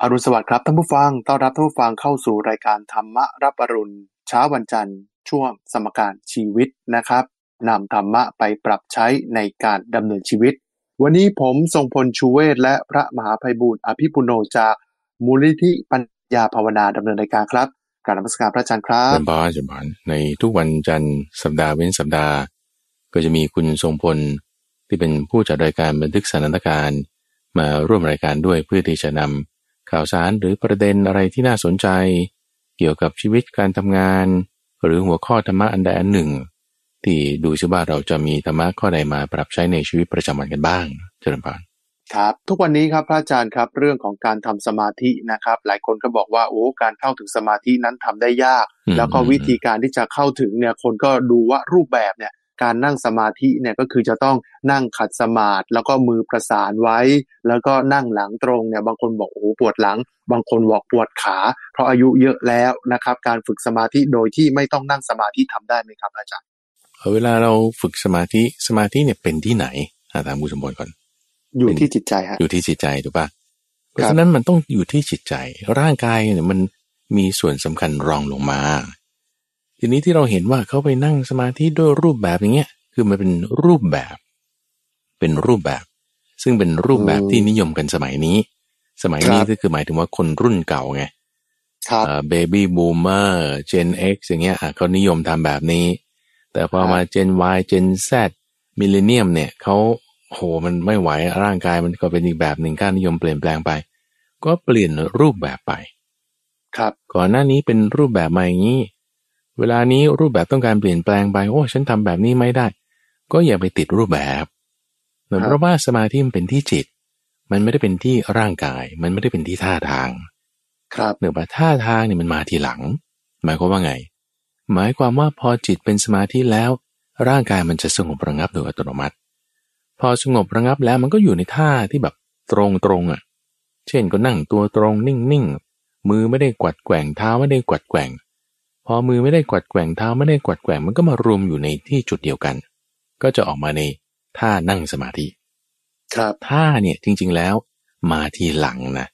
อรุณสวัสดิ์ครับท่านผู้ฟัง ต้อนรับท่านผู้ฟังเข้าสู่รายการธรรมะรับอรุณ เช้าวันจันทร์ ช่วงสมการชีวิตนะครับนำธรรมะไปปรับใช้ในการดำเนินชีวิต วันนี้ผมทรงพลชูเวศและพระมหาภัยบูรณ์อภิปุโนจากมูลนิธิปัญญาภาวนาดำเนินรายการครับกรารนมัสการพระอาจารย์ครับเป็นบ้าจบานในทุกวันจันทร์สัปดาห์เว้นสัปดาห์ ก็จะมีคุณทรงพลที่เป็นผู้จัดรายการบันทึกสถานการณ์ มาร่วมรายการด้วยเพื่อที่จะนำ ข่าวสารหรือประเด็นอะไรที่น่าสนใจ เกี่ยวกับชีวิตการทำงาน หรือหัวข้อธรรมะอันใดอันหนึ่ง ที่ดูซิว่าเราจะมีธรรมะข้อใดมาปรับใช้ในชีวิตประจำวันกันบ้างเจริญพรครับทุกวันนี้ครับพระอาจารย์ครับเรื่องของการทำสมาธินะครับ หลายคนก็บอกว่าโอ้การเข้าถึงสมาธินั้นทำได้ยากอืมแล้วก็วิธีการที่จะเข้าถึงเนี่ยคนก็ดูว่ารูปแบบเนี่ย การนั่งสมาธิเนี่ยก็คือจะต้องนั่งขัดสมาธิแล้วก็มือประสานไว้ แล้วก็นั่งหลังตรงเนี่ยบางคนบอกโอ้โหปวดหลัง บางคนบอกปวดขา เพราะอายุเยอะแล้วนะครับ การฝึกสมาธิโดยที่ไม่ต้องนั่งสมาธิทำได้ไหมครับอาจารย์เอาเวลาเราฝึกสมาธิสมาธิเนี่ยเป็นที่ไหนหาถามผู้สมบูรณ์ก่อน อยู่ที่จิตใจฮะอยู่ที่จิตใจถูกปะเพราะฉะนั้นมันต้องอยู่ที่จิตใจ ร่างกายเนี่ยมันมีส่วนสำคัญรองลงมา ทีนี้ที่เราเห็นว่าเขาไปนั่งสมาธิด้วยรูปแบบอย่างเงี้ย คือมันเป็นรูปแบบ เป็นรูปแบบ ซึ่งเป็นรูปแบบที่นิยมกันสมัยนี้ สมัยนี้ก็คือหมายถึงว่าคนรุ่นเก่าไงครับเบบี้บูมเมอร์เจน X อย่างเงี้ยอะเขานิยมทำแบบนี้ แต่พอมาเจน Y เจน Z มิเลเนียมเนี่ยเขาโหมันไม่ไหวร่างกายมันก็เป็นอีกแบบหนึ่งการนิยมเปลี่ยนแปลงไป ก็เปลี่ยนรูปแบบไป ครับก่อนหน้านี้เป็นรูปแบบมาอย่างนี้ เวลานี้รูปแบบต้องการเปลี่ยนแปลงไป โอ้ ฉันทำแบบนี้ไม่ได้ ก็อย่าไปติดรูปแบบเนื่องเพราะว่าสมาธิมันเป็นที่จิต มันไม่ได้เป็นที่ร่างกาย มันไม่ได้เป็นที่ท่าทาง ครับเนื่องจากท่าทางเนี่ยมันมาทีหลัง หมายความว่าไง หมายความว่าพอจิตเป็นสมาธิแล้ว ร่างกายมันจะสงบระงับโดยอัตโนมัติ พอสงบระงับแล้วมันก็อยู่ในท่าที่แบบตรงตรงๆอะ เช่นก็นั่งตัวตรงนิ่งๆ มือไม่ได้กวัดแกว่งเท้าไม่ได้กวัดแกว่ง พอมือไม่ได้กวัดแกว่งเท้าไม่ได้กวัดแกว่งมันก็มารวมอยู่ในที่จุดเดียวกัน ก็จะออกมาในท่านั่งสมาธิ ครับท่าเนี่ยจริง ๆแล้ว มาทีหลังนะ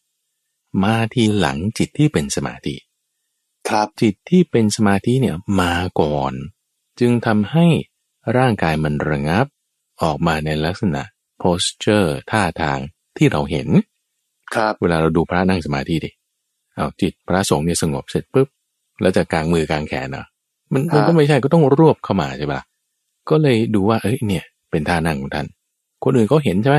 มาทีหลังจิตที่เป็นสมาธิ ครับจิตที่เป็นสมาธิเนี่ยมาก่อน จึงทำให้ร่างกายมันระงับ ออกมาในลักษณะ posture ท่าทางที่เราเห็น ครับเวลาเราดูพระนั่งสมาธิดิเอาจิตพระสงฆ์เนี่ยสงบเสร็จปุ๊บ แล้วจะกางมือกางแขนเนาะมันมันก็ไม่ใช่ก็ต้องรวบเข้ามาใช่ปะล่ะก็เลยดูว่า เอ้ยเนี่ย เป็นท่านั่งของท่าน คนอื่นเขาเห็นใช่ไหม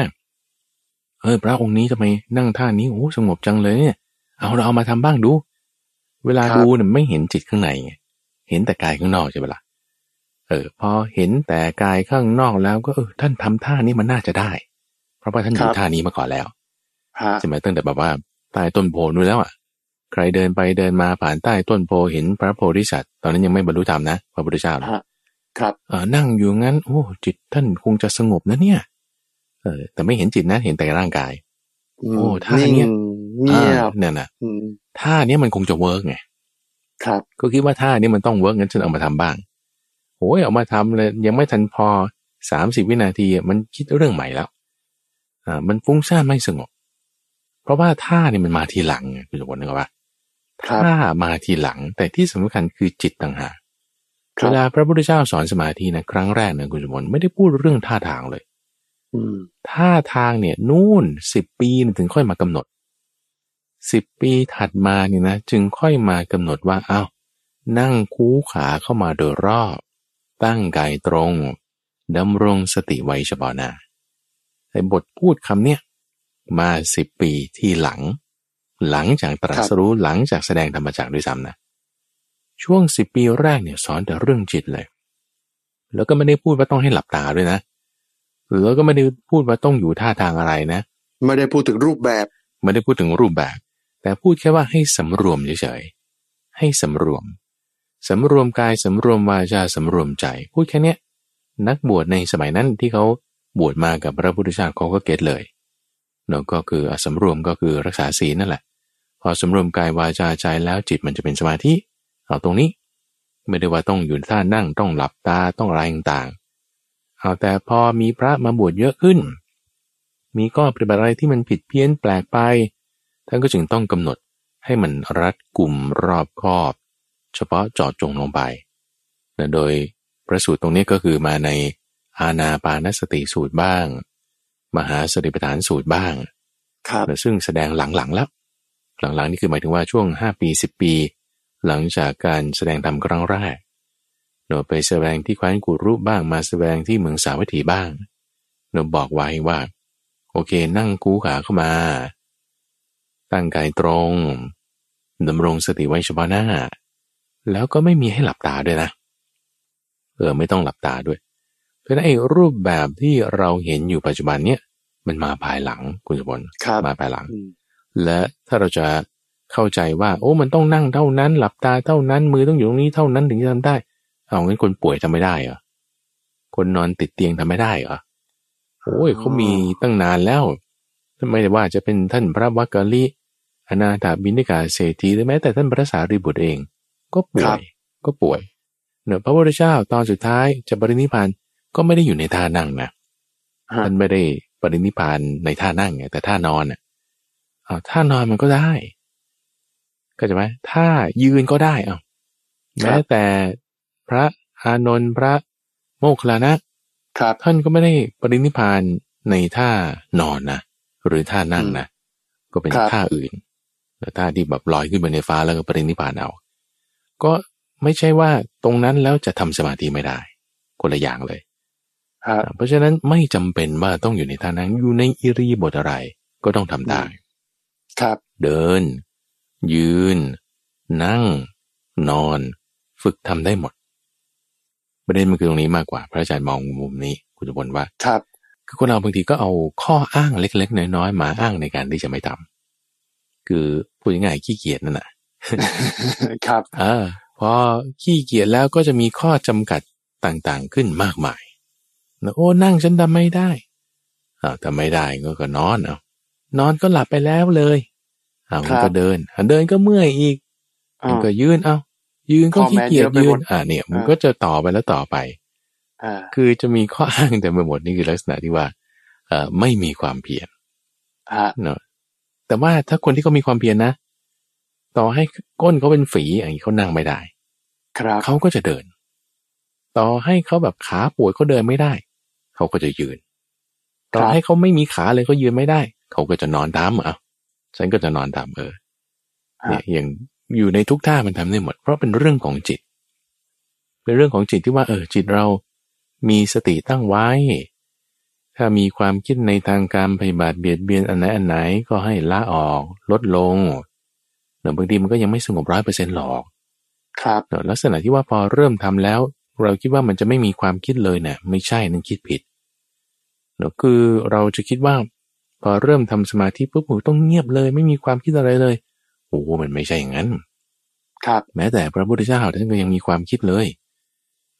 เออพระองค์นี้ทำไมนั่งท่านี้โอ้สงบจังเลยเนี่ย เอาเราเอามาทำบ้างดู เวลาครับดูเนี่ยไม่เห็นจิตข้างในไงเห็นแต่กายข้างนอกใช่ปะล่ะเออพอเห็นแต่กายข้างนอกแล้วก็เออท่านทำท่านี้มันน่าจะได้ เพราะว่าท่านอยู่ท่านี้มาก่อนแล้วฮะใช่ไหมตั้งแต่แบบว่าใต้ต้นโพนู้นแล้วอะ ใครเดินไปเดินมาผ่านใต้ต้นโพเห็นพระโพธิสัตว์ตอนนั้นยังไม่บรรลุธรรมนะพระพุทธเจ้านะฮะครับเออนั่งอยู่งั้น โอ้จิตท่านคงจะสงบนะเนี่ย เออ แต่ไม่เห็นจิตนะ เห็นแต่ร่างกายมโอ้ท่าเนี่ยเงียอ่าบเนี่ยนะอืมท่าเนี้ยมันคงจะ work ไงครับก็คิดว่าท่านี้มันต้อง work งั้นฉันเอามาทำบ้างโอ้ยเอามาทำเลยยังไม่ทันพอสามสิบวินาทีอะมันคิดเรื่องใหม่แล้ว อ่า มันฟุ้งซ่านไม่สงบ เพราะว่าท่านี่มันมาทีหลังไงคุณสมบัตินึกออ กปะครับท่ามาทีหลังแต่ที่สำคัญคือจิตต่างหากครัเวบลาพระพุทธเจ้าสอนสมาธินะครั้งแรกนะคุณสมบัติไม่ได้พูดเรื่องท่าทางเลยอืมท่าทางเนี่ยนู่นสิบปีถึงค่อยมากำหนดสิบปีถัดมาเนี่ยนะจึงค่อยมากำหนดว่าอ้าวนั่งคูขาเข้ามาโดยรอบ ตั้งกายตรงดำรงสติไว้เฉพาะหน้าแต่บทพูดคำเนี้ยมาสิบปีที่หลัง หลังจากตรัสรู้หลังจากแสดงธรรมจักรด้วยซ้ำนะช่วงสิบปีแรกเนี่ยสอนแต่เรื่องจิตเลย แล้วก็ไม่ได้พูดว่าต้องให้หลับตาด้วยนะแล้วก็ไม่ได้พูดว่าต้องอยู่ท่าทางอะไรนะ ไม่ได้พูดถึงรูปแบบ ไม่ได้พูดถึงรูปแบบ แต่พูดแค่ว่าให้สำรวมเฉยๆให้สำรวมสำรวมกายสำรวมวาจาสำรวมใจ พูดแค่เนี้ยนักบวชในสมัยนั้นที่เขาบวชมากับพระพุทธเจ้าเขาก็เก็ตเลยเนาะก็คืออะสำรวมก็คือรักษาศีลนั่นแหละ พอสำรวมกายวาจาใจแล้วจิตมันจะเป็นสมาธิเอาตรงนี้ ไม่ได้ว่าต้องอยู่ท่านั่งต้องหลับตาต้องอะไรต่างๆเอาแต่พอมีพระมาบวชเยอะขึ้น มีก็ปฏิบัติอะไรที่มันผิดเพี้ยนแปลกไป ท่านก็จึงต้องกำหนดให้มันรัดกลุ่มรอบคอบ เฉพาะเจาะจงลงไปนะโดยพระสูตรตรงนี้ก็คือมาในอาณาปานสติสูตรบ้าง มหาสติปัฏฐานสูตรบ้างครับนะซึ่งแสดงหลังๆแล้ว หลังๆนี่คือหมายถึงว่าช่วง 5 ปี 10 ปี หลังจากการแสดงธรรมครั้งแรกเนอะไปแสดงที่แคว้นกุรุบ้างมาแสดงที่เมืองสาวัตถีบ้างเนอะบอกไว้ว่า โอเคนั่งคูขาเข้ามา ตั้งกายตรงดำรงสติไว้เฉพาะหน้า แล้วก็ไม่มีให้หลับตาด้วยนะ เออไม่ต้องหลับตาด้วย เพราะฉะนั้นไอ้รูปแบบที่เราเห็นอยู่ปัจจุบันเนี่ยมันมาภายหลังคุณสมบัติครับมาภายหลังอืม และถ้าเราจะเข้าใจว่า โอ้มันต้องนั่งเท่านั้น หลับตาเท่านั้น มือต้องอยู่ตรงนี้เท่านั้นถึงจะทำได้ เอางั้นคนป่วยทำไม่ได้เหรอคนนอนติดเตียงทำไม่ได้เหรอโอ้ยเขามีตั้งนานแล้วไม่ได้ว่าจะเป็นท่านพระวักกะลิอนาถาบินิกาเศรษฐีหรือแม้แต่ท่านพระสารีบุตรเอง ก็ป่วยก็ป่วยเนอะพระพุทธเจ้าตอนสุดท้ายจะปรินิพพานก็ไม่ได้อยู่ในท่านั่งนะฮะท่านไม่ได้ปรินิพพานในท่านั่งไงแต่ท่านอนอะเอาท่านอนมันก็ได้ก็จะไหมท่ายืนก็ได้เอาแม้แต่พระอานนท์พระโมคคัลลานะครับท่านก็ไม่ได้ปรินิพพานในท่านอนนะหรือท่านั่งนะก็เป็นครับท่าอื่นแต่ท่าที่แบบลอยขึ้นไปในฟ้าแล้วก็ปรินิพพานเอา ก็ไม่ใช่ว่าตรงนั้นแล้วจะทำสมาธิไม่ได้ คนละอย่างเลยฮะเพราะฉะนั้นไม่จำเป็นว่าต้องอยู่ในท่านั่งอยู่ในอิริยาบถอะไรก็ต้องทำได้ ครับ เดิน ยืน นั่ง นอน ฝึกทำได้หมด ประเด็นมันคือตรงนี้มากกว่า พระอาจารย์มองมุมนี้คุณจะบนว่าครับ คือคนเราบางทีก็เอาข้ออ้างเล็ก ๆ น้อยๆมาอ้างในการที่จะไม่ทำคือพูดง่ายๆขี้เกียจนั่นแหละครับอ่าพอขี้เกียจแล้วก็จะมีข้อจำกัดต่างๆขึ้นมากมายนะโอ้นั่งฉันทำไม่ได้อ้าวทำไม่ได้ก็ก็นอนเอานอนก็หลับไปแล้วเลย อ้าวครัมันบก็เดินอะเดินก็เมื่อยอีกอ่ามันก็ยืนเอายืนก็ข้อขี้แม้เกียจเยอะไปยืหมนดอ่าเนี่ย มันอ่าก็จะต่อไปแล้วต่อไปอ่าคือจะมีข้ออ้างแต่ไปหมดนี่คือลักษณะที่ว่าเอ่อไม่มีความเพียรฮะเนอะแต่ว่าถ้าคนที่เขามีความเพียรนะ ต่อให้ก้นเขาเป็นฝีอย่างนี้เขานั่งไม่ได้ ครับเขาก็จะเดิน ต่อให้เขาแบบขาป่วยเขาเดินไม่ได้ เขาก็จะยืน ต่อให้เขาไม่มีขาเลยเขายืนไม่ได้ เขาก็จะนอนตามอะ ฉันก็จะนอนตามเออเนี่ยอย่างอยู่ในทุกท่ามันทำได้หมด เพราะเป็นเรื่องของจิต เป็นเรื่องของจิตที่ว่า เออ จิตเรามีสติตั้งไว้ ถ้ามีความคิดในทางการปฏิบัติเบียดเบียนอันไหนอันไหนก็ให้ละออกลดลงเดี๋ยวบางทีมันก็ยังไม่สงบร้อยเปอร์เซ็นต์หรอก ครับเนอะลักษณะที่ว่าพอเริ่มทำแล้ว เราคิดว่ามันจะไม่มีความคิดเลยเนี่ยไม่ใช่นั่นคิดผิดเนอะคือเราจะคิดว่า พอเริ่มทำสมาธิปุ๊บโอ้โหต้องเงียบเลย ไม่มีความคิดอะไรเลยโอ้โหมันไม่ใช่อย่างนั้น ครับแม้แต่พระพุทธเจ้าท่านก็ยังมีความคิดเลย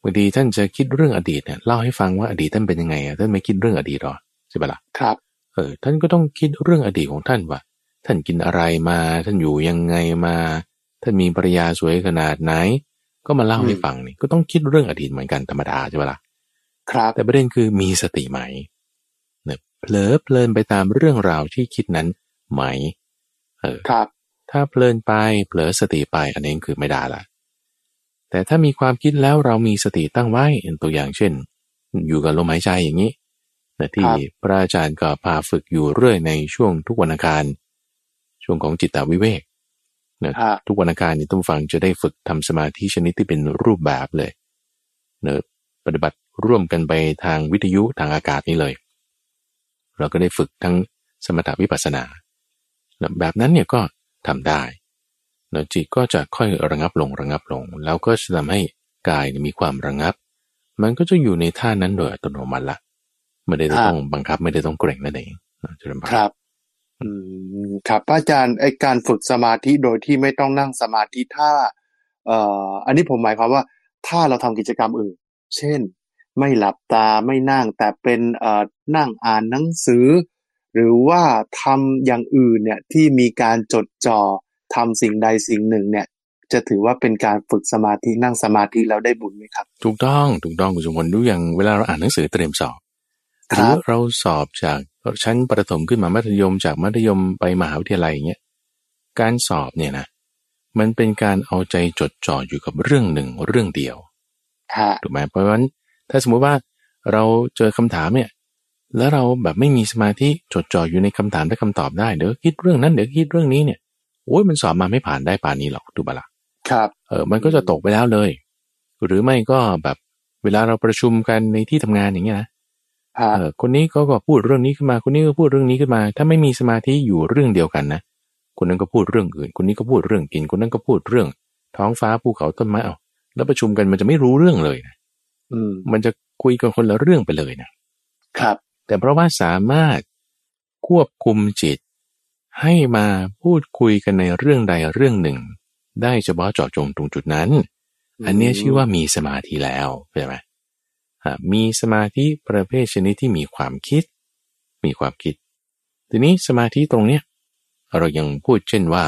บางทีท่านจะคิดเรื่องอดีตเนี่ยเล่าให้ฟังว่าอดีตท่านเป็นยังไงอะท่านไม่คิดเรื่องอดีตหรอใช่ปะล่ะครับ เออ ท่านก็ต้องคิดเรื่องอดีตของท่านว่า ท่านกินอะไรมา ท่านอยู่ยังไงมา ท่านมีภรรยาสวยขนาดไหน ก็มาเล่าให้ฟังนี่ก็ต้องคิดเรื่องอดีตเหมือนกันธรรมดาใช่ปะล่ะครับ แต่ประเด็นคือมีสติไหม เนี่ยเผลอเพลินไปตามเรื่องราวที่คิดนั้นไหม เออครับ ถ้าเพลินไปเผลอสติไปอันนี้คือไม่ได้ละแต่ถ้ามีความคิดแล้วเรามีสติตั้งไว้เป็นตัวอย่างเช่น อยู่กับลมหายใจอย่างนี้นะที่ครับพระอาจารย์ก็พาฝึกอยู่เรื่อยในช่วงทุกวันอังคาร ช่วงของจิตตวิเวกนะฮะทุกวันอังคารนี่ต้องฟังจะได้ฝึกทำสมาธิชนิดที่เป็นรูปแบบเลยเนะปฏิบัติร่วมกันไปทางวิทยุทางอากาศนี่เลย เราก็ได้ฝึกทั้งสมถะวิปัสสนานะแบบนั้นเนี่ยก็ทำได้นะจิตก็จะค่อยระงับลงระงับลง แล้วก็จะทำให้กายเนี่ยมีความระงับ มันก็จะอยู่ในท่านั้นโดยอัตโนมัติละไม่ได้ต้องบังคับไม่ได้ต้องเกรงนั่นเองนะเจริญพรครับอืมครับพระอาจารย์ไอการฝึกสมาธิโดยที่ไม่ต้องนั่งสมาธิถ้า เอ่ออันนี้ผมหมายความว่า ถ้าเราทำกิจกรรมอื่น เช่น ไม่หลับตาไม่นั่งแต่เป็นเอ่อนั่งอ่านหนังสือ หรือว่าทำอย่างอื่นเนี่ยที่มีการจดจ่อทำสิ่งใดสิ่งหนึ่งเนี่ยจะถือว่าเป็นการฝึกสมาธินั่งสมาธิแล้วได้บุญไหมครับ ถูกต้องถูกต้องคุณสมพลดูอย่างเวลาเราอ่านหนังสือเตรียมสอบหครัรือบเราสอบจากชั้นประถมขึ้นมามัธยมจากมัธยมไปมหาวิทยาลัยอย่างเงี้ยการสอบเนี่ยนะมันเป็นการเอาใจจดจ่ออยู่กับเรื่องหนึ่งเรื่องเดียวฮะถูกไหมเพราะฉะนั้น ถ้าสมมุติว่าเราเจอคำถามเนี่ย แล้วเราแบบไม่มีสมาธิจดจ่ออยู่ในคำถามและคำตอบได้ เดี๋ยวคิดเรื่องนั้นเดี๋ยวคิดเรื่องนี้เนี่ย โอ้ยมันสอบมาไม่ผ่านได้ป่านนี้หรอกดูบละครับ เออ มันก็จะตกไปแล้วเลย หรือไม่ก็แบบเวลาเราประชุมกันในที่ทำงานอย่างเงี้ยนะฮะเออคนนี้ก็ก็พูดเรื่องนี้ขึ้นมา คนนี้ก็พูดเรื่องนี้ขึ้นมา ถ้าไม่มีสมาธิอยู่เรื่องเดียวกันนะ คนนั้นก็พูดเรื่องอื่น คนนี้ก็พูดเรื่องกิน คนนั้นก็พูดเรื่อง ท้องฟ้าภูเขาต้นไม้เอาแล้วประชุมกันมันจะไม่รู้เรื่องเลยนะอื มมันจะคุยกันคนละเรื่องไปเลยนะครับ แต่เพราะว่าสามารถควบคุมจิต ให้มาพูดคุยกันในเรื่องใดเรื่องหนึ่ง ได้เฉพาะเจาะจงตรงจุดนั้น อันเนี้ยชื่อว่ามีสมาธิแล้วเข้าใจไหมอะมีสมาธิประเภทชนิดที่มีความคิด มีความคิด ทีนี้สมาธิตรงเนี้ยเรายังพูดเช่นว่า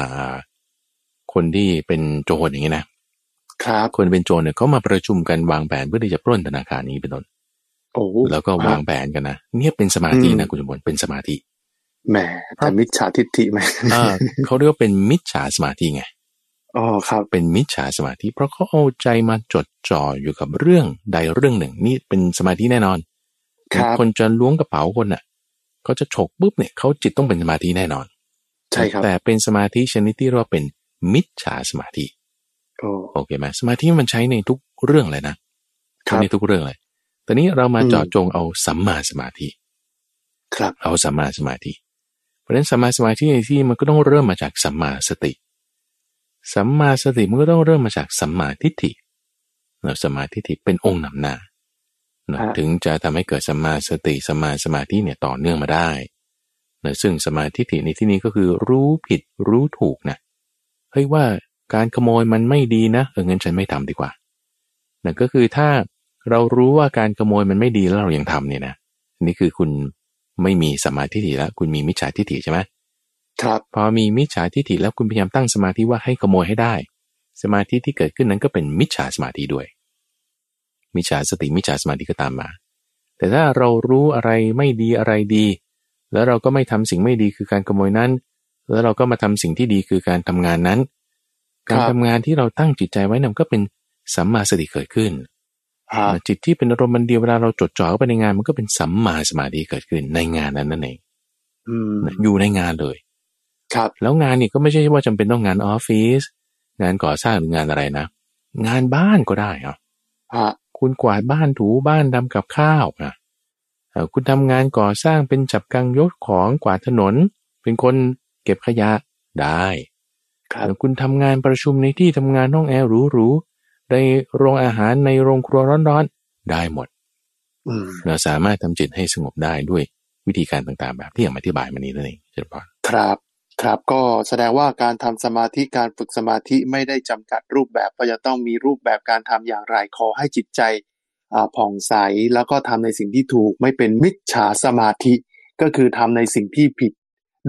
คนที่เป็นโจรอย่างเงี้ยนะ ครับคนเป็นโจรเนี่ยเขามาประชุมกันวางแผนเพื่อที่จะปล้นธนาคารนี้เป็นต้นโอ้แล้วก็วางแผนกันนะเนี่ยเป็นสมาธินะคุณสมบัติเป็นสมาธิแหมแต่มิจฉาทิฏฐิไหมอ่าเขาเรียกว่าเป็นมิจฉาสมาธิไงอ๋อครับเป็นมิจฉาสมาธิเพราะเขาเอาใจมาจดจ่ออยู่กับเรื่องใดเรื่องหนึ่ง นี่เป็นสมาธิแน่นอนครับคนจะล้วงกระเป๋าคนน่ะเขาจะฉกปุ๊บเนี่ยเขาจิตต้องเป็นสมาธิแน่นอน ใช่ครับแต่เป็นสมาธิชนิดที่เรียกว่าเป็นมิจฉาสมาธิ โอ้โอเคไหมสมาธิมันใช้ในทุกเรื่องเลยนะใช้ในทุกเรื่องเลยตอนนี้เรามาอืมเจาะจงเอาสัมมาสมาธิ ครับ เอาสัมมาสมาธิ เพราะฉะนั้นสัมมาสมาธิในที่มันก็ต้องเริ่มมาจากสัมมาสติ สัมมาสติมันก็ต้องเริ่มมาจากสัมมาทิฏฐิแล้วสัมมาทิฏฐิเป็นองค์นำหน้านะฮะถึงจะทำให้เกิดสัมมาสติสัมมาสมาธิเนี่ยต่อเนื่องมาได้นะซึ่งสัมมาทิฏฐิในที่นี้ก็คือรู้ผิดรู้ถูกนะเฮ้ยว่า การขโมยมันไม่ดีนะ เอองั้นฉันไม่ทำดีกว่านั่นก็คือถ้าเรารู้ว่าการขโมยมันไม่ดีแล้วเรายังทำเนี่ยนะนี่คือคุณไม่มีสัมมาทิฏฐิแล้ว คุณมีมิจฉาทิฏฐิใช่ไหมครับพอมีมิจฉาทิฏฐิแล้วคุณพยายามตั้งสมาธิว่าให้ขโมยให้ได้ สมาธิที่เกิดขึ้นนั้นก็เป็นมิจฉาสมาธิด้วย มิจฉาสติมิจฉาสมาธิก็ตามมา แต่ถ้าเรารู้อะไรไม่ดีอะไรดี แล้วเราก็ไม่ทำสิ่งไม่ดีคือการขโมยนั้น แล้วเราก็มาทำสิ่งที่ดีคือการทำงานนั้น การทำงานที่เราตั้งจิตใจไว้นั้นก็เป็นสัมมาสติเกิดขึ้นฮะจิตที่เป็นอารมณ์มันเดียวเวลาเราจดจ่อเข้าไปในงาน มันก็เป็นสัมมาสมาธิเกิดขึ้นในงานนั้นนั่นเองอืมอยู่ในงานเลย ครับ แล้วงานนี่ก็ไม่ใช่ว่าจำเป็นต้องงานออฟฟิศงานก่อสร้างหรืองานอะไรนะงานบ้านก็ได้อะฮะคุณกวาดบ้านถูบ้านทำกับข้าวนะเอ่อคุณทำงานก่อสร้างเป็นจับกังยกของกวาดถนน เป็นคนเก็บขยะได้ครับ แล้วคุณทำงานประชุมในที่ทำงานห้องแอร์หรูๆในโรงอาหารในโรงครัวร้อนๆได้หมดอืมเราสามารถทำจิตให้สงบได้ด้วยวิธีการต่างๆ แบบที่อย่างอธิบายมานี้นั่นเองเจริญพรครับ ครับก็แสดงว่าการทำสมาธิการฝึกสมาธิไม่ได้จำกัดรูปแบบว่าจะต้องมีรูปแบบการทำอย่างไรขอให้จิตใจอ่าผ่องใสแล้วก็ทำในสิ่งที่ถูกไม่เป็นมิจฉาสมาธิ ก็คือทำในสิ่งที่ผิด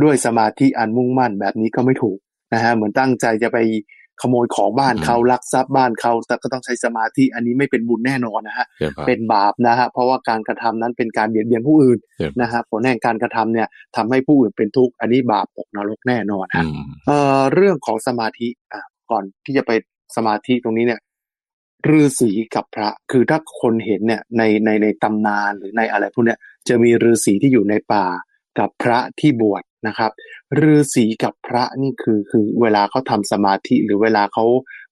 ด้วยสมาธิอันมุ่งมั่นแบบนี้ก็ไม่ถูก นะฮะเหมือนตั้งใจจะไปขโมยของบ้านเขาลักทรัพย์บ้านเขาแต่ก็ต้องใช้สมาธิอันนี้ไม่เป็นบุญแน่นอนนะฮะเจริญพรเป็นบาปนะฮะเพราะว่าการกระทำนั้นเป็นการเบียดเบียนผู้อื่นเจริญพรนะฮะผลแห่งการกระทำเนี่ยทำให้ผู้อื่นเป็นทุกข์อันนี้บาปตกนรกแน่นอนอืฮะมเอ่อเรื่องของสมาธิอะก่อนที่จะไปสมาธิตรงนี้เนี่ยฤาษีกับพระคือถ้าคนเห็นเนี่ยในในในตำนานหรือในอะไรพวกเนี้ยจะมีฤาษีที่อยู่ในป่ากับพระที่บวช นะครับฤาษีกับพระนี่คือคือเวลาเขาทำสมาธิหรือเวลาเขา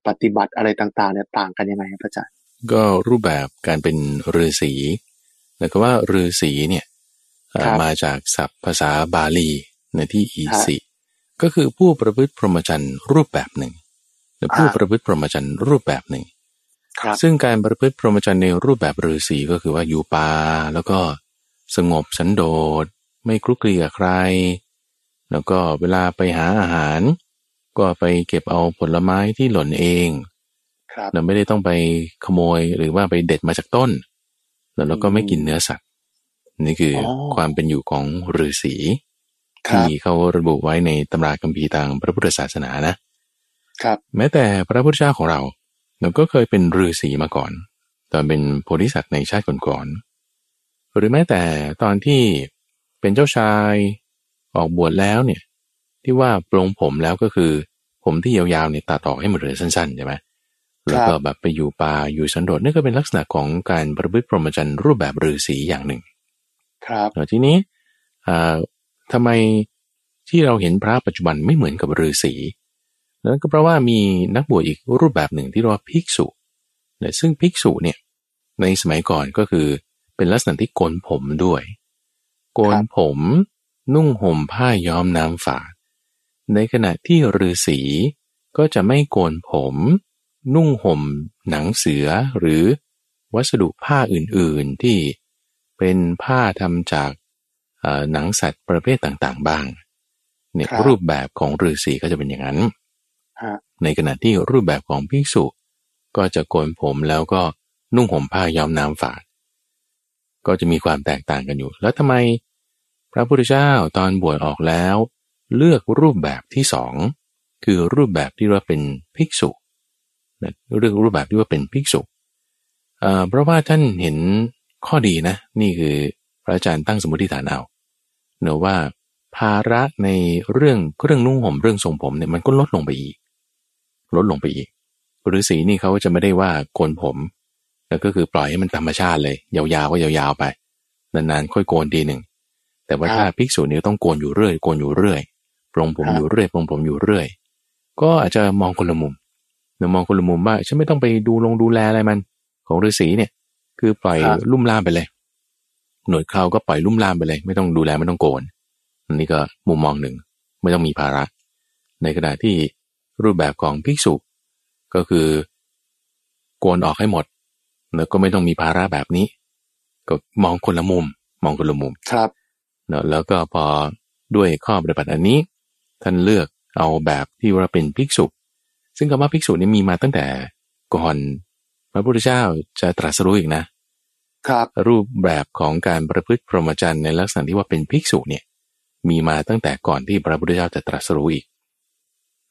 ปฏิบัติอะไรต่างๆเนี่ยต่างกันยังไงครับอาจารย์ ก็รูปแบบการเป็นฤาษีแล้วก็ว่าฤาษีเนี่ยเอ่อครับมาจากศัพท์ภาษาบาลีในที่อีครับสิก็คือผู้ประพฤติพรหมจรรย์รูปแบบหนึ่งหรือผู้อ่าประพฤติพรหมจรรย์รูปแบบหนึ่งครับซึ่งการประพฤติพรหมจรรย์ในรูปแบบฤาษีก็คือว่าอยู่ป่าแล้วก็สงบสันโดษไม่คลุกคลีกับใคร แล้วก็เวลาไปหาอาหาร ก็ไปเก็บเอาผลไม้ที่หล่นเองครับเราไม่ได้ต้องไปขโมยหรือว่าไปเด็ดมาจากต้น แล้วเราก็ไม่กินเนื้อสัตว์ นี่คือออความเป็นอยู่ของฤาษีครับที่เขาระบุไว้ในตำราคัมภีร์ทางพระพุทธศาสนานะครับ แม้แต่พระพุทธเจ้าของเราเราก็เคยเป็นฤาษีมาก่อน ตอนเป็นโพธิสัตว์ในชาติก่อนๆหรือแม้แต่ตอนที่เป็นเจ้าชาย ออกบวชแล้วเนี่ย ที่ว่าปลงผมแล้วก็คือ ผมที่ยาวๆเนี่ยตัดออกให้มันเหลือสั้นๆใช่ไหมแล้วก็แบบไปอยู่ป่าอยู่สันโดษนี่ก็เป็นลักษณะของการประพฤติพรหมจรรย์รูปแบบฤาษีอย่างหนึ่ง ครับแล้วทีนี้อ่าทำไมที่เราเห็นพระปัจจุบันไม่เหมือนกับฤาษีนั่นก็เพราะว่ามีนักบวชอีกรูปแบบหนึ่งที่เรียกว่าภิกษุเนี่ยซึ่งภิกษุเนี่ยในสมัยก่อนก็คือเป็นลักษณะที่โกนผมด้วย โกนผม นุ่งห่มผ้าย้อมน้ำฝาด ในขณะที่ฤาษีก็จะไม่โกนผม นุ่งห่มหนังเสือหรือวัสดุผ้าอื่นๆที่เป็นผ้าทำจากเอ่อหนังสัตว์ประเภทต่างๆ บ้างเนี่ยครับรูปแบบของฤาษีก็จะเป็นอย่างนั้นฮะในขณะที่รูปแบบของภิกษุก็จะโกนผมแล้วก็นุ่งห่มผ้าย้อมน้ำฝาด ก็จะมีความแตกต่างกันอยู่ แล้วทำไม พระพุทธเจ้าตอนบวชออกแล้ว เลือกรูปแบบที่สองคือรูปแบบที่ว่าเป็นภิกษุเลือกรูปแบบที่ว่าเป็นภิกษุเพราะว่าท่านเห็นข้อดีนะ นี่คือพระอาจารย์ตั้งสมมติฐานเอาเนอะว่าภาระในเรื่องเรื่องนุ่งห่มเรื่องทรงผมเนี่ยมันก็ลดลงไปอีก ลดลงไปอีกฤาษีนี่เขาจะไม่ได้ว่าโกนผมแล้วก็คือปล่อยให้มันธรรมชาติเลย ยาวๆก็ยาวๆไป นานๆค่อยโกนทีหนึ่ง แต่ว่าครับถ้าภิกษุนี่ต้องโกนอยู่เรื่อยโกนอยู่เรื่อยปลงผมครับอยู่เรื่อยปลงผมอยู่เรื่อย ก็อาจจะมองคนละมุมเดี๋ยวมองคนละมุมว่าฉันไม่ต้องไปดูลงดูแลอะไรมัน ของฤาษีเนี่ย คือปล่อยครับลุ่มล่ามไปเลย หนวดเคราก็ปล่อยลุ่มล่ามไปเลย ไม่ต้องดูแลไม่ต้องโกนอันนี้ก็มุมมองหนึ่งไม่ต้องมีภาระ ในขณะที่รูปแบบของภิกษุก็คือ โกนออกให้หมด แล้วก็ไม่ต้องมีภาระแบบนี้ ก็มองคนละมุม มองคนละมุมครับ เนอะแล้วก็พอด้วยข้อปฏิบัติอันนี้ ท่านเลือกเอาแบบที่ว่าเป็นภิกษุ ซึ่งคำว่าภิกษุนี่มีมาตั้งแต่ก่อนพระพุทธเจ้าจะตรัสรู้อีกนะครับ รูปแบบของการประพฤติพรหมจรรย์ในลักษณะที่ว่าเป็นภิกษุเนี่ยมีมาตั้งแต่ก่อนที่พระพุทธเจ้าจะตรัสรู้อีก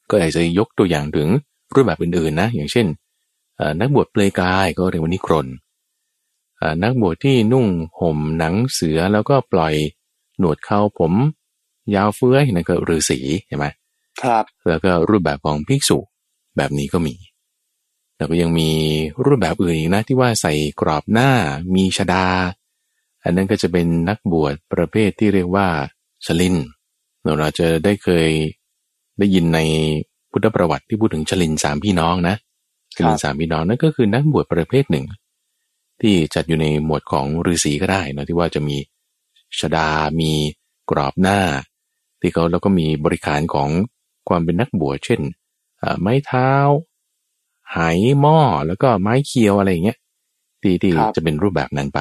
ก็อยากจะยกตัวอย่างถึงรูปแบบอื่นๆนะ อย่างเช่นเอ่อนักบวชเปลอยกายก็เรียกว่านิครนเอ่อนักบวชที่นุ่งห่มหนังเสือแล้วก็ปล่อย หนวดเขาผม ยาวเฟื้อยนั่นก็ฤาษีเห็นไหมครับ แล้วก็รูปแบบของภิกษุแบบนี้ก็มีแล้วก็ยังมีรูปแบบอื่นอีกนะที่ว่าใส่กรอบหน้ามีชดา อันนั้นก็จะเป็นนักบวชประเภทที่เรียกว่าชลินเราเราจะได้เคยได้ยินในพุทธประวัติที่พูดถึงชลินสามพี่น้องนะชลินสามพี่น้องนั่นก็คือนักบวชประเภทหนึ่ง ที่จัดอยู่ในหมวดของฤาษีก็ได้นะที่ว่าจะมี ชดา มีกรอบหน้า ที่เขาแล้วก็มีบริการของความเป็นนักบวชเช่นเอ่อไม้เท้าไหหม้อแล้วก็ไม้เคียวอะไรอย่างเงี้ยที่ที่ครับจะเป็นรูปแบบนั้นไป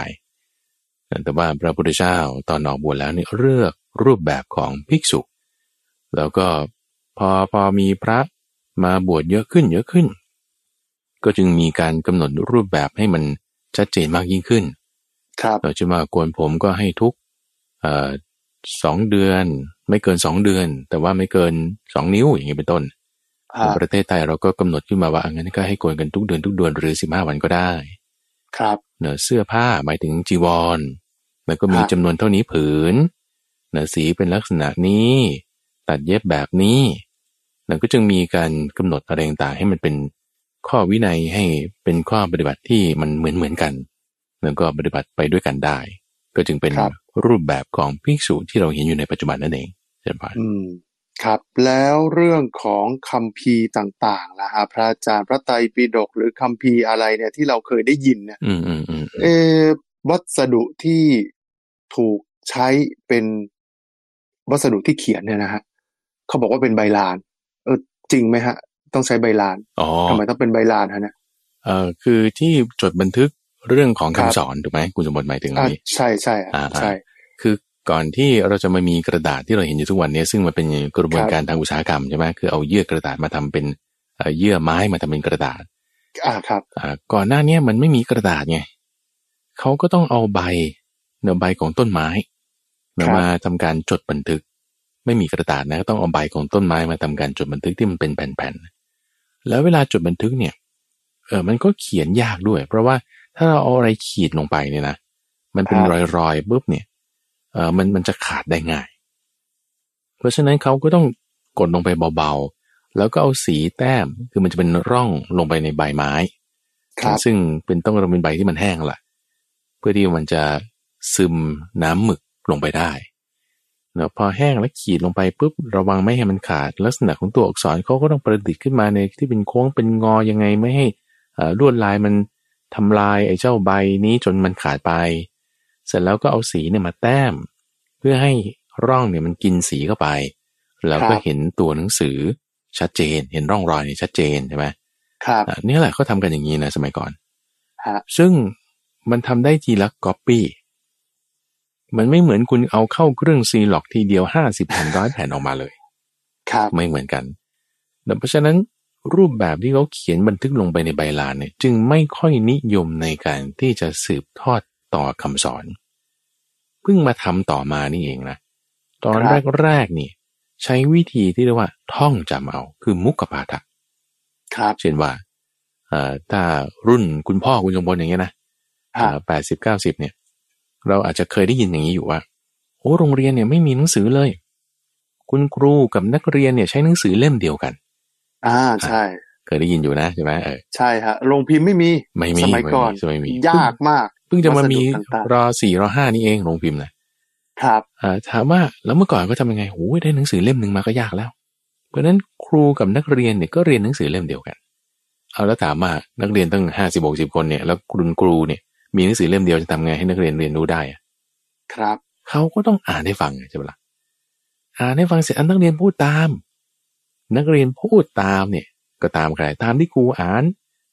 แต่ว่าพระพุทธเจ้าตอนออกบวชแล้วเนี่ยเลือกรูปแบบของภิกษุ แล้วก็พอพอมีพระมาบวชเยอะขึ้นเยอะขึ้น ก็จึงมีการกำหนดรูปแบบให้มันชัดเจนมากยิ่งขึ้น ครับเราจะมาโกนผมก็ให้ทุกเอ่อ สองเดือน ไม่เกินสองเดือน แต่ว่าไม่เกินสองนิ้วอย่างนี้เป็นต้นฮะในประเทศไทยเราก็กำหนดขึ้นมาว่าอะงั้นก็ให้โกนกันทุกเดือนทุกเดือนหรือสิบห้าวันก็ได้ ครับเนื้อเสื้อผ้าหมายถึงจีวรแล้วก็มีฮะจำนวนเท่านี้ผืนเนื้อสีเป็นลักษณะนี้ ตัดเย็บแบบนี้แล้วก็จึงมีการกำหนดอะไรต่างๆให้มันเป็นข้อวินัยให้เป็นข้อปฏิบัติที่มันเหมือนเหมือนๆกันแล้วก็ปฏิบัติไปด้วยกันได้ ก็จึงเป็นครับรูปแบบของภิกษุที่เราเห็นอยู่ในปัจจุบันนั่นเองเช่นพานอืมครับ แล้วเรื่องของคัมภีร์ต่างๆล่ะฮะพระอาจารย์พระไตรปิฎกหรือคัมภีร์อะไรเนี่ยที่เราเคยได้ยินเนี่ยอืมอืมอืมเออวัสดุที่ถูกใช้เป็นวัสดุที่เขียนเนี่ยนะฮะเขาบอกว่าเป็นใบลาน เออ จริงไหมฮะ ต้องใช้ใบลานอ๋อทำไมต้องเป็นใบลานฮะเนี่ยเอ่อคือที่จดบันทึก เรื่องของครัคำบสอนถูกไหมคุณสมบัติหมายถึงอัอ่านนี้ใช่ใช่ฮะอ่าใช่คือก่อนที่เราจะมามีกระดาษที่เราเห็นอยู่ทุกวันนี้ซึ่งมันเป็นกระบวนครับการทางอุตสาหกรรมใช่ไหมคือเอาเยื่อกระดาษมาทำเป็นเอ่อเยื่อไม้มาทำเป็นกระดาษ อ่าครับอ่าก่อนหน้าเนี้มันไม่มีกระดาษไงเขาก็ต้องเอาใบเนื้อใบของต้นไม้เนื้อครับมาทำการจดบันทึก ไม่มีกระดาษนะก็ต้องเอาใบของต้นไม้มาทำการจดบันทึกที่มันเป็นแผ่นๆแล้วเวลาจดบันทึกเนี่ยเออมันก็เขียนยากด้วย เพราะว่า ถ้าเราเอาอะไรขีดลงไปเนี่ยนะมันเป็นรอยๆปุ๊บเนี่ยเออมันมันจะขาดได้ง่าย เพราะฉะนั้นเขาก็ต้องกดลงไปเบาๆ แล้วก็เอาสีแต้มคือมันจะเป็นร่องลงไปในใบไม้ครับซึ่งเป็นต้องเป็นใบที่มันแห้งละเพื่อที่มันจะซึมน้ำหมึกลงไปได้เนาะพอแห้งแล้วขีดลงไปปุ๊บระวังไม่ให้มันขาด ลักษณะของตัวอักษรเขาก็ต้องประดิษฐ์ขึ้นมาในที่เป็นโค้งเป็นงอยังไงไม่ให้เอ่อลวดลายมัน ทำลายไอ้เจ้าใบนี้จนมันขาดไป เสร็จแล้วก็เอาสีเนี่ยมาแต้ม เพื่อให้ร่องเนี่ยมันกินสีเข้าไป แล้วก็ครับเห็นตัวหนังสือชัดเจน เห็นร่องรอยเนี่ยชัดเจนใช่ไหมครับอะนี่แหละเขาทำกันอย่างนี้นะสมัยก่อนฮะซึ่งมันทำได้ทีละก๊อปปี้มันไม่เหมือนคุณเอาเข้าเครื่องซีล็อกทีเดียวห้าสิบแผ่นร้อยแผ่นออกมาเลย ครับไม่เหมือนกันแต่เพราะฉะนั้น รูปแบบที่เขาเขียนบันทึกลงไปในใบลานเนี่ยจึงไม่ค่อยนิยมในการที่จะสืบทอดต่อคำสอน เพิ่งมาทำต่อมานี่เองนะตอนครับแรกๆนี่ ใช้วิธีที่เรียกว่า ท่องจำเอา คือมุกกปาฐะครับเช่นว่าเอ่อถ้ารุ่นคุณพ่อคุณจงพลอย่างเงี้ยนะฮะแปดสิบเก้าสิบเนี่ย เราอาจจะเคยได้ยินอย่างนี้อยู่ว่าโอ้โรงเรียนเนี่ยไม่มีหนังสือเลย คุณครูกับนักเรียนเนี่ยใช้หนังสือเล่มเดียวกัน อ่าใช่ เคยได้ยินอยู่นะใช่ไหมเออใช่ฮะโรงพิมพ์ไม่มีไม่มีสมัยก่อนไม่มียากมากเพิ่งจะมามีวัสดุต่างๆรอสี่รอห้านี่เองโรงพิมพ์นะครับอ่าถามว่าแล้วเมื่อก่อนก็ทำยังไงโอ้ยได้หนังสือเล่มหนึ่งมาก็ยากแล้ว เพราะฉะนั้นครูกับนักเรียนเนี่ยก็เรียนหนังสือเล่มเดียวกัน เอาแล้วถามว่านักเรียนตั้งห้าสิบหกสิบคนเนี่ยแล้วคุณครูเนี่ยมีหนังสือเล่มเดียวจะทำไงให้นักเรียนเรียนรู้ได้อะครับเขาก็ต้องอ่านให้ฟังใช่ไหมล่ะอ่านให้ฟังเสร็จอันนักเรียนพูดตาม นักเรียนพูดตามเนี่ยก็ตามใครตามที่ครูอ่าน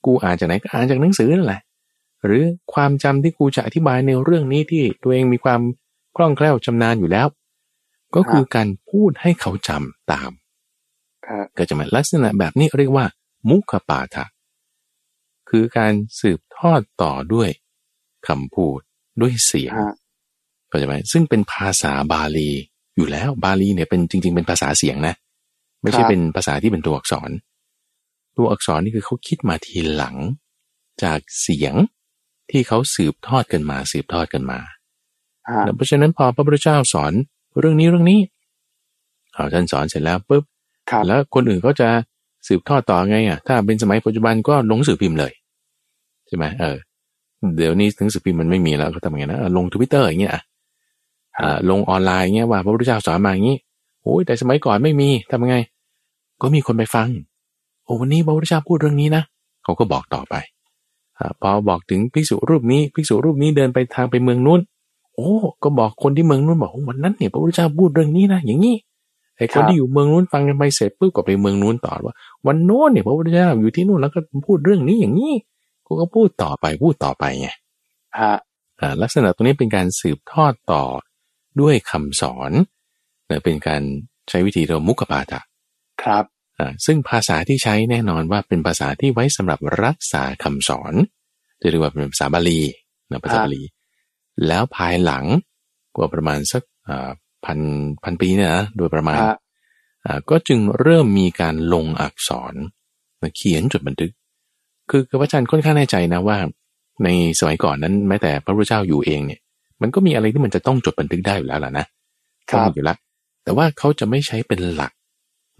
กูอ่านจากไหนก็อ่านจากหนังสือนั่นแหละ หรือความจำที่ครูจะอธิบายในเรื่องนี้ที่ตัวเองมีความคล่องแคล่วชำนาญอยู่แล้ว ก็คือการพูดให้เขาจำตามครับก็จะมาลักษณะแบบนี้เรียกว่า มุขปาฐะคือการสืบทอดต่อด้วยคำพูดด้วยเสียงฮะเข้าใจไหมซึ่งเป็นภาษาบาลีอยู่แล้วบาลีเนี่ยเป็นจริง ๆ เป็นภาษาเสียงนะ ไม่ใช่เป็นภาษาที่เป็นตัวอักษร ตัวอักษรนี่คือเขาคิดมาทีหลัง จากเสียงที่เขาสืบทอดกันมา สืบทอดกันมาฮะแล้วเพราะฉะนั้นพอพระพุทธเจ้าสอนเรื่องนี้เรื่องนี้เอาท่านสอนเสร็จแล้วปุ๊บครับแล้วคนอื่นเขาจะสืบทอดต่อไงอะถ้าเป็นสมัยปัจจุบันก็ลงหนังสือพิมพ์เลยใช่ไหมเออ เดี๋ยวนี้หนังสือพิมพ์มันไม่มีแล้วก็ทำยังไงนะเออลงทวิตเตอร์อย่างเงี้ยอะอ่าลงออนไลน์เงี้ยว่าพระพุทธเจ้าสอนมาอย่างนี้โอ้ยแต่สมัยก่อนไม่มีทำยังไง ก็มีคนไปฟัง โอ้วันนี้พระพุทธเจ้าพูดเรื่องนี้นะเขาก็บอกต่อไปอ่าพอบอกถึงภิกษุรูปนี้ภิกษุรูปนี้เดินไปทางไปเมืองนู้น โอ้ ก็บอกคนที่เมืองนู้นบอกว่าวันนั้นเนี่ยพระพุทธเจ้าพูดเรื่องนี้นะอย่างนี้ไอ้คนที่อยู่เมืองนู้นฟังกันไปเสร็จปุ๊บก็ไปเมืองนู้นต่อว่า วันโน้นเนี่ยพระพุทธเจ้าอยู่ที่นู่นแล้วก็พูดเรื่องนี้อย่างนี้กูก็พูดต่อไปพูดต่อไปไงฮะอ่าลักษณะตรงนี้เป็นการสืบทอดต่อด้วยคำสอนเนยเป็นการใช้วิธีเรียกว่ามุขปาฐะครับอ่าซึ่งภาษาที่ใช้แน่นอนว่าเป็นภาษาที่ไว้สำหรับรักษาคำสอนจะเรียกว่าเป็นภาษาบาลีนะภาษาครับบาลี แล้วภายหลังกว่าประมาณสักอ่าพันพันปีเนี่ยนะโดยประมาณฮะอ่าก็จึงเริ่มมีการลงอักษรมาเขียนจดบันทึก คือคือพระอาจารย์ค่อนข้างแน่ใจนะว่า ในสมัยก่อนนั้นแม้แต่พระพุทธเจ้าอยู่เองเนี่ย มันก็มีอะไรที่มันจะต้องจดบันทึกได้อยู่แล้วล่ะนะครัก็บมีอยู่แล้ว แต่ว่าเขาจะไม่ใช้เป็นหลัก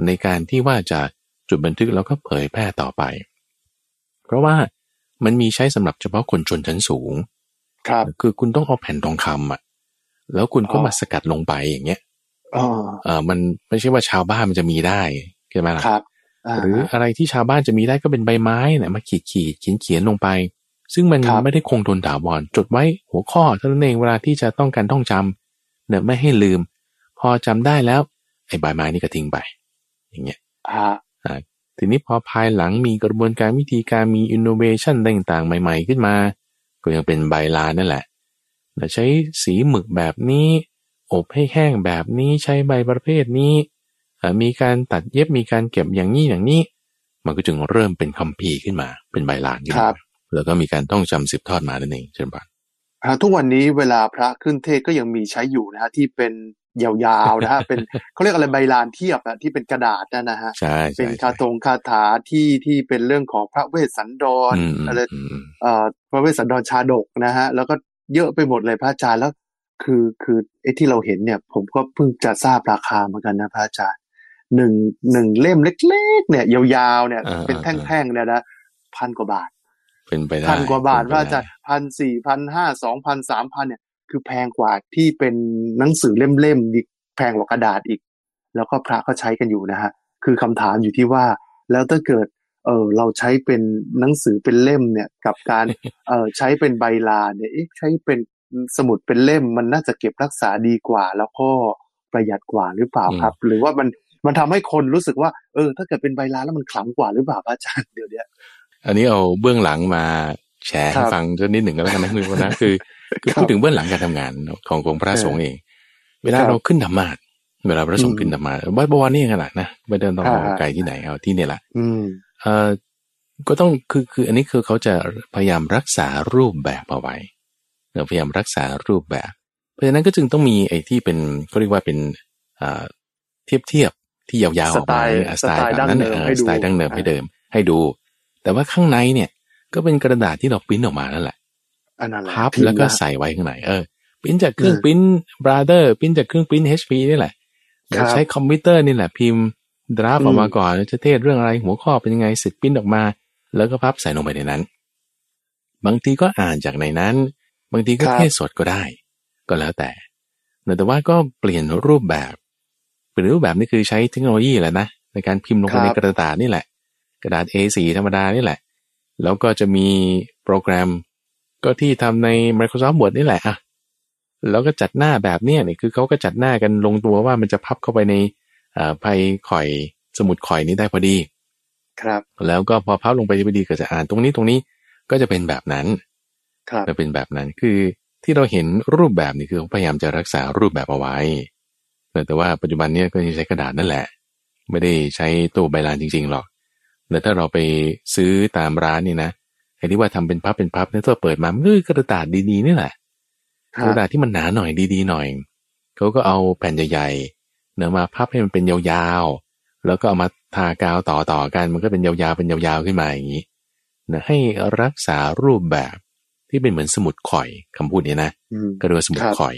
ในการที่ว่าจะจดบันทึกแล้วก็เผยแพร่ต่อไป เพราะว่ามันมีใช้สำหรับเฉพาะคนชนชั้นสูง ครับ คือคุณต้องเอาแผ่นทองคำอะ แล้วคุณก็อ๋อมาสกัดลงไปอย่างเงี้ยอ๋อเออมันไม่ใช่ว่าชาวบ้านมันจะมีได้ใช่ไหมล่ะครับาหรืออะไรที่ชาวบ้านจะมีได้ก็เป็นใบไม้เนี่ยมาขีดขีดเขียนเขียนลงไป ซึ่งมันครับไม่ได้คงทนถาวรจดไว้หัวข้อเท่านั้นเองเวลาที่จะต้องการท่องจำเนี่ยไม่ให้ลืม พอจำได้แล้ว ไอ้ใบไม้นี่ก็ทิ้งไป อย่างเงี้ยฮะทีนี้พอภายหลังมีกระบวนการวิธีการมีอินโนเวชันต่างๆ ใหม่ ๆ ขึ้นมา ก็ยังเป็นใบลานนั่นแหละแต่ใช้สีหมึกแบบนี้ อบให้แห้งแบบนี้ใช้ใบประเภทนี้เอ่อมีการตัดเย็บมีการเก็บอย่างนี้อย่างนี้ มันก็จึงเริ่มเป็นคัมภีร์ขึ้นมา เป็นใบลานขึ้นครัมาบแล้วก็มีการต้องจำสืบทอดมานั่นเองเช่นกันฮะทุกวันนี้เวลาพระขึ้นเทศน์ก็ยังมีใช้อยู่นะฮะที่เป็น ยาวๆนะฮะเป็นเขาเรียกอะไรใบลานเทียบอะที่เป็นกระดาษนั่นนะฮะใช่เป็ใช่นใช่คาถงคาถาที่ที่เป็นเรื่องของพระเวสสันดรอืมอืมอะไรอืมเอ่อพระเวสสันดรชาดกนะฮะแล้วก็เยอะไปหมดเลยพระอาจารย์แล้ว คือคือไอ้ที่เราเห็นเนี่ย ผมก็เพิ่งจะทราบราคาเหมือนกันนะพระอาจารย์หนึ่งหนึ่งเล่มเล็ก ๆ เนี่ย ยาวๆเนี่ยอ่าเป็นอ่าแท่งๆเนี่ยนะพันกว่าบาท เป็นไปได้พันกว่าบาทเป็นไปว่าได้จะพันสี่พันห้าสองพันสามพันเนี่ย คือแพงกว่าที่เป็นหนังสือเล่มๆอีกแพงกว่ากระดาษอีก แล้วก็พระก็ใช้กันอยู่นะฮะคือคำถามอยู่ที่ว่า แล้วถ้าเกิดเออเราใช้เป็นหนังสือเป็นเล่มเนี่ย กับการเออใช้เป็นใบลานเนี่ยเอ๊ะใช้เป็นสมุดเป็นเล่มมันน่าจะเก็บรักษาดีกว่า แล้วก็ประหยัดกว่าหรือเปล่าครับ หรือว่ามันมันทำให้คนรู้สึกว่า เออ ถ้าเกิดเป็นใบลานแล้วมันขลังกว่าหรือเปล่าพระอาจารย์เดี๋ยวเนี้ยอันนี้เอาเบื้องหลังมาแชร์ให้ครับฟังสักนิดหนึ่งก็แล้วกันนะคุณนะคือ คือครับพูดถึงเบื้องหลังการทำงานของของพระสงฆ์เอง เวลาครับเราขึ้นธรรมาสน์เวลาพระสงฆ์อืมขึ้นธรรมาสน์วัดบวรนี่ขนาดนะไม่เดินต้องอ่าฮะไกลที่ไหนเอาที่เนี่ยแหละอืมเอ่อก็ต้องคือคืออันนี้คือเขาจะพยายามรักษารูปแบบเอาไว้เออพยายามรักษารูปแบบ เพราะฉะนั้นก็จึงต้องมีไอ้ที่เป็นเขาเรียกว่าเป็นอ่าเทียบเทียบที่ยาวๆออกมาสไตล์อะสไตล์แบบนั้นดั้งเดิมเออให้ดูสไตล์ดั้งเดิมอ่าให้เดิมให้ดู แต่ว่าข้างในเนี่ยก็เป็นกระดาษที่เราปริ้นออกมานั่นแหละอันนั้นแหละ พับพิมพ์แล้วก็นะใส่ไว้ข้างในเออปริ้นจากเครื่องเออปริ้นบราเดอร์ปริ้นจากเครื่องปริ้น HP นี่แหละเดี๋ยวครับใช้คอมพิวเตอร์นี่แหละพิมพ์ draft อืมออกมาก่อนแล้วจะเทศน์เรื่องอะไรหัวข้อเป็นยังไงเสร็จปริ้นออกมา แล้วก็พับใส่ลงไปในนั้น บางทีก็อ่านจากในนั้น บางทีก็ครับเทศสดก็ได้ ก็แล้วแต่แต่ว่าก็เปลี่ยนรูปแบบเปลี่ยนรูปแบบนี่คือใช้เทคโนโลยีแหละนะในการพิมพ์ลงไปในกระดาษนี่แหละ กระดาษ A4 ธรรมดานี่แหละ แล้วก็จะมีโปรแกรม ก็ที่ทำใน Microsoft Word นี่แหละอะแล้วก็จัดหน้าแบบเนี้ยนี่คือเขาก็จัดหน้ากันลงตัวว่ามันจะพับเข้าไปในเอ่อไพข่อยสมุดข่อยนี้ได้พอดี ครับ แล้วก็พอพับลงไปพอดีก็จะอ่านตรงนี้ตรงนี้ก็จะเป็นแบบนั้นครับจะเป็นแบบนั้นคือที่เราเห็นรูปแบบนี่คือพยายามจะรักษารูปแบบเอาไว้แต่แต่ว่าปัจจุบันเนี้ก็ยังใช้กระดาษนั่นแหละ ไม่ได้ใช้ตู้ใบลานจริงๆหรอกแล้วถ้าเราไปซื้อตามร้านนี่นะ ไอ้ที่ว่าทำเป็นพับเป็นพับเนี่ยถ้าเปิดมามันก็คือกระดาษดีๆนี่แหละคกระดาษที่มันหนาหน่อยดีๆหน่อยเขาก็เอาแผ่นใหญ่ๆเนื้อมาพับให้มันเป็นยาวๆแล้วก็เอามาทากาวต่อๆกันมันก็เป็นยาวๆเป็นยาวๆขึ้นมาอย่างนี้นะให้รักษารูปแบบที่เป็นเหมือนสมุดข่อยคำพูดเนี้ยนะอืมก็เรียกว่าสมุดครับข่อย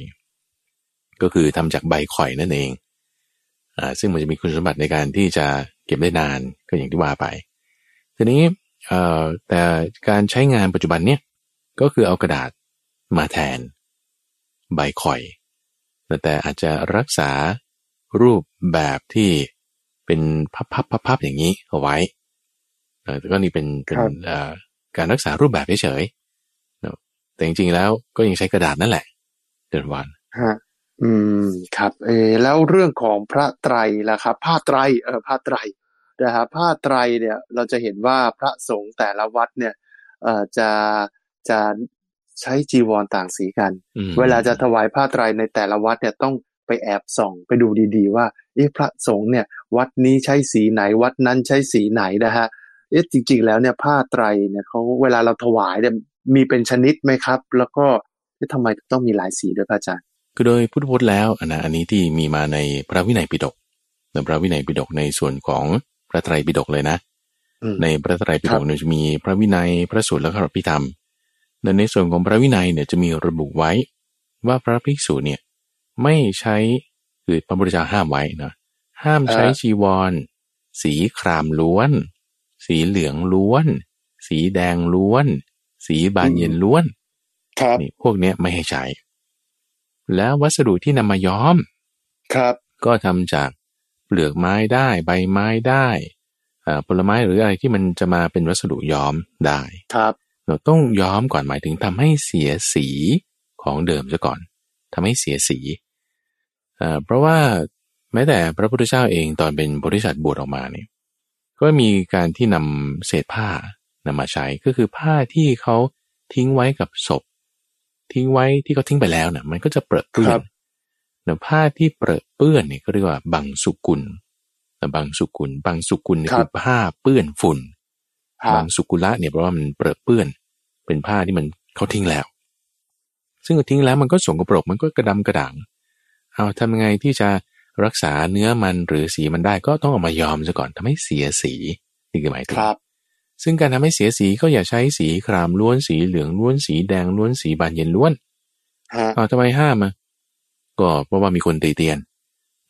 ก็คือทำจากใบข่อยนั่นเองอ่าซึ่งมันจะมีคุณสมบัติในการที่จะเก็บได้นานก็อย่างที่ว่าไป ทีนี้เอ่อ แต่การใช้งานปัจจุบันเนี่ยก็คือเอากระดาษมาแทน ใบข่อย แต่แต่อาจจะรักษารูปแบบที่เป็นพับๆๆๆอย่างนี้เอาไว้เออแต่ก็นี่เป็นเป็นครับเอ่อการรักษารูปแบบเฉยๆเนอะแต่จริงๆแล้วก็ยังใช้กระดาษนั่นแหละเดินวันฮะอืมครับเออแล้วเรื่องของพระไตรล่ะครับผ้าไตรเออผ้าไตร นะฮะผ้าไตรเนี่ยเราจะเห็นว่าพระสงฆ์แต่ละวัดเนี่ยเอ่อจะจะใช้จีวรต่างสีกันอืมเวลาจะถวายผ้าไตรในแต่ละวัดเนี่ยต้องไปแอบส่องไปดูดีๆ ว่าเอ๊ะพระสงฆ์เนี่ย วัดนี้ใช้สีไหนวัดนั้นใช้สีไหนนะฮะเอ๊ะจริง ๆ แล้วเนี่ยผ้าไตรเนี่ยเขาเวลาเราถวายเนี่ยมีเป็นชนิดไหมครับ แล้วก็เอ๊ะทำไมต้องมีหลายสีด้วยพระอาจารย์คือโดยพุทธพจน์แล้วอันนะอันนี้ที่มีมาในพระวินัยปิฎกในพระวินัยปิฎกในส่วนของ พระไตรปิฎกเลยนะอืมในพระไตรปิฎครักบเนี่ยจะมีพระวินัยพระสูตรและพระพิธรรมในในส่วนของพระวินัยเนี่ยจะมีระบุไว้ว่าพระภิกษุเนี่ยไม่ใช้คือพระพุทธเจ้าห้ามไว้นะห้ามใช้จีวร สีครามล้วน สีเหลืองล้วน สีแดงล้วน สีบานเย็นล้วนครับนี่พวกเนี้ยไม่ให้ใช้ แล้ววัสดุที่นำมาย้อม ครับ ก็ทำจาก เปลือกไม้ได้ใบไม้ได้อ่าผลไม้หรืออะไรที่มันจะมาเป็นวัสดุย้อมได้ครับเราต้องย้อมก่อนหมายถึงทำให้เสียสีของเดิมซะก่อนทำให้เสียสีอ่าเพราะว่าแม้แต่พระพุทธเจ้าเองตอนเป็นบริษัทบวชออกมาเนี่ยก็มีการที่นำเศษผ้านำมาใช้ก็คือผ้าที่เขาทิ้งไว้กับศพ ทิ้งไว้ที่เขาทิ้งไปแล้วน่ะมันก็จะเปรอะเปื้อครั นบแต่ผ้าที่เปรอะเปื้อนเนี่ยก็เรียกว่าบังสุกุลแต่บังสุกุลบังสุกุลเนี่ยครัคืบอผ้าเปื้อนฝุ่นฮะบางสุกุละเนี่ยเพราะว่ามันเปรอะเปื้อน เป็นผ้าที่มันเขาทิ้งแล้ว ซึ่งทิ้งแล้วมันก็สกปรกมันก็กระดำกระด่าง เอาทำยังไงที่จะรักษาเนื้อมันหรือสีมันได้ก็ต้องเอามายอมซะก่อนทำให้เสียสีนี่คือหมายถึคงรับ ซึ่งการทำให้เสียสีก็อย่าใช้สีครามล้วนสีเหลืองล้วนสีแดงล้วนสีบานเย็นล้วนฮะเอาทำไมห้ามอะ ก็เพราะว่ามีคนตีเตียน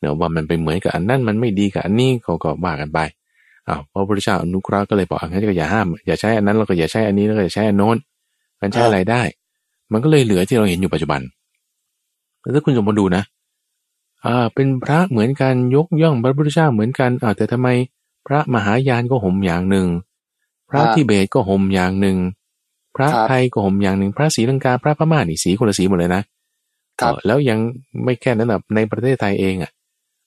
เนาะว่ามันไปเหมือนกับอันนั้นมันไม่ดีกับอันนี้เขาก็ว่ากันไปอ้าวพระพุทธเจ้าอนุเคราะห์ก็เลยบอกอันนั้นก็อย่าห้ามอย่าใช้อันนั้นแล้วก็อย่าใช้อันนี้แล้วก็อย่าใช้อันโน้นมันใช้อะไรได้ มันก็เลยเหลือที่เราเห็นอยู่ปัจจุบันแล้วถ้าคุณสมมติดูนะอ่าเป็นพระเหมือนกันยกย่องพระพุทธเจ้าเหมือนกันอ่าแต่ทำไมพระมหายานก็ห่มอย่างหนึ่ง พระทิเบตก็ห่มอย่างหนึ่ง พระไทยก็ห่มอย่างหนึ่ง พระศรีลังกาพระพม่านี่สีคนละสีหมดเลยนะ แล้วยังไม่แค่นั้นแบบในประเทศไทยเองอะ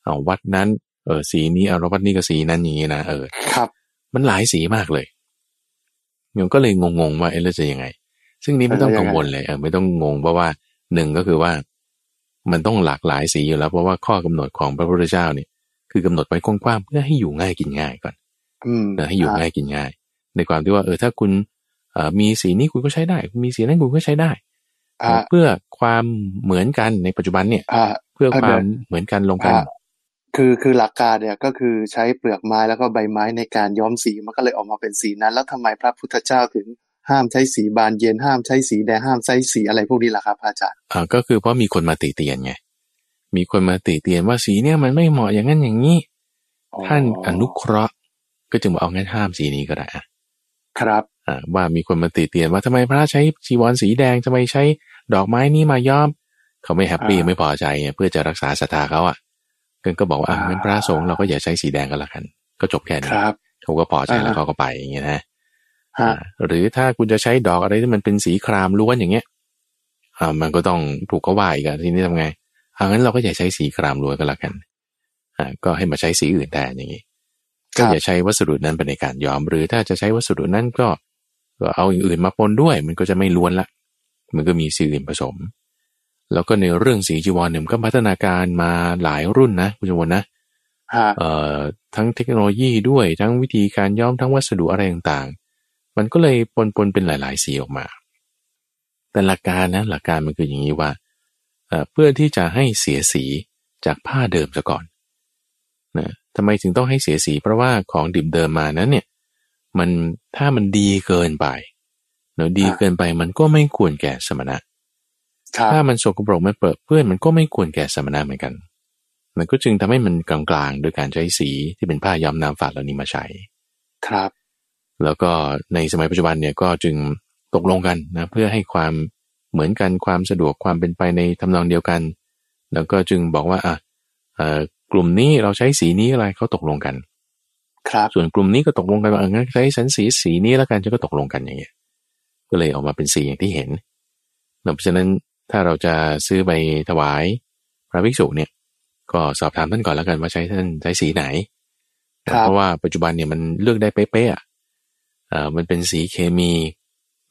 เอาวัดนั้นเออสีนี้เอาวัดนี้ก็สีนั้นอย่างนี้นะเออครับ มันหลายสีมากเลยโยมก็เลยงงๆว่าเออแล้วจะยังไง ซึ่งนี้ไม่ต้องกังวลเลยเออไม่ต้องงงเพราะว่าหนึ่งก็คือว่า มันต้องหลากหลายสีอยู่แล้ว เพราะว่าข้อกำหนดของพระพุทธเจ้าเนี่ยคือกำหนดไว้กว้างๆเพื่อให้อยู่ง่ายกินง่ายก่อนนะให้อยู่ง่ายกินง่าย ในความที่ว่าเออถ้าคุณมีสีนี้คุณก็ใช้ได้ มีสีนั้นคุณก็ใช้ได้ เพื่อ ความเหมือนกันในปัจจุบันเนี่ยเพื่อความเหมือนกันลงกันคือคือหลักการเนี่ยก็คือใช้เปลือกไม้แล้วก็ใบไม้ในการย้อมสีมันก็เลยออกมาเป็นสีนั้น แล้วทำไมพระพุทธเจ้าถึงห้ามใช้สีบานเย็นห้ามใช้สีแดงห้ามใช้สีอะไรพวกนี้ล่ะครับอาจารย์อ่าก็คือเพราะมีคนมาติเตียนไงมีคนมาติเตียนว่าสีเนี่ยมันไม่เหมาะอย่างนั้นอย่างนี้ท่านอนุเคราะห์ก็จึงบอกเอางั้นห้ามสีนี้ก็ได้ครับอ่าว่ามีคนมาติเตียนว่าทำไมพระใช้จีวรสีแดงทำไมใช้ ดอกไม้นี้มาย้อม เขาไม่ happy ไม่พอใจเพื่อจะรักษาศรัทธาเขาอะก็บอกว่างั้นพระสงฆ์เราก็อย่าใช้สีแดงกันละกัน ก็จบแค่นี้เขาก็พอใจแล้วเขาก็ไปอย่างเงี้ยนะหรือถ้าคุณจะใช้ดอกอะไรที่มันเป็นสีครามล้วนอย่างเงี้ยอ่ามันก็ต้องถูกเขาว่าอีกทีนี้ทำไงเอางั้นเราก็อย่าใช้สีครามล้วนก็แล้วกันอ่าก็ให้มาใช้สีอื่นแทนอย่างนี้ก็อย่าใช้วัสดุนั้นเป็นในการย้อม หรือถ้าจะใช้วัสดุนั้นก็ก็เอาอย่างอื่นมาปนด้วย มันก็จะไม่ล้วนละ มันก็มีสีอื่นผสม แล้วก็ในเรื่องสีจีวรเนี่ยมันก็พัฒนาการมาหลายรุ่นนะคุณจวนนะเอ่อทั้งเทคโนโลยีด้วยทั้งวิธีการย้อมทั้งวัสดุอะไรต่างๆ มันก็เลยปนปนเป็นหลาย ๆ สีออกมา แต่หลักการนะหลักการมันคืออย่างนี้ว่าเพื่อที่จะให้เสียสีจากผ้าเดิมซะก่อนนะทำไมถึงต้องให้เสียสี เพราะว่าของดิบเดิมมานั้นเนี่ย มันถ้ามันดีเกินไป เนาะดีเกินไปมันก็ไม่ควรแก่สมณะ ถ้ามันสกปรกไม่เปิดเพื่อนมันก็ไม่ควรแก่สมณะเหมือนกัน มันก็จึงทำให้มันกลางๆ โดยการใช้สีที่เป็นผ้ายอมน้ำฝาดเหล่านี้มาใช้ ครับ แล้วก็ในสมัยปัจจุบันเนี่ยก็จึงตกลงกันนะเพื่อให้ความเหมือนกันความสะดวกความเป็นไปในทำนองเดียวกัน แล้วก็จึงบอกว่าอะกลุ่มนี้เราใช้สีนี้อะไรเขาตกลงกัน ครับ ส่วนกลุ่มนี้ก็ตกลงกันว่าเอองั้นใช้สันสีสีนี้แล้วกันจะก็ตกลงกันอย่างเงี้ย ก็เลยออกมาเป็นสีอย่างที่เห็นเพราะฉะนั้นถ้าเราจะซื้อไปถวายพระภิกษุเนี่ย ก็สอบถามท่านก่อนแล้วกันว่าใช้ท่านใช้สีไหน เพราะว่าปัจจุบันเนี่ยมันเลือกได้เป๊ะๆอะมันเป็นสีเคมี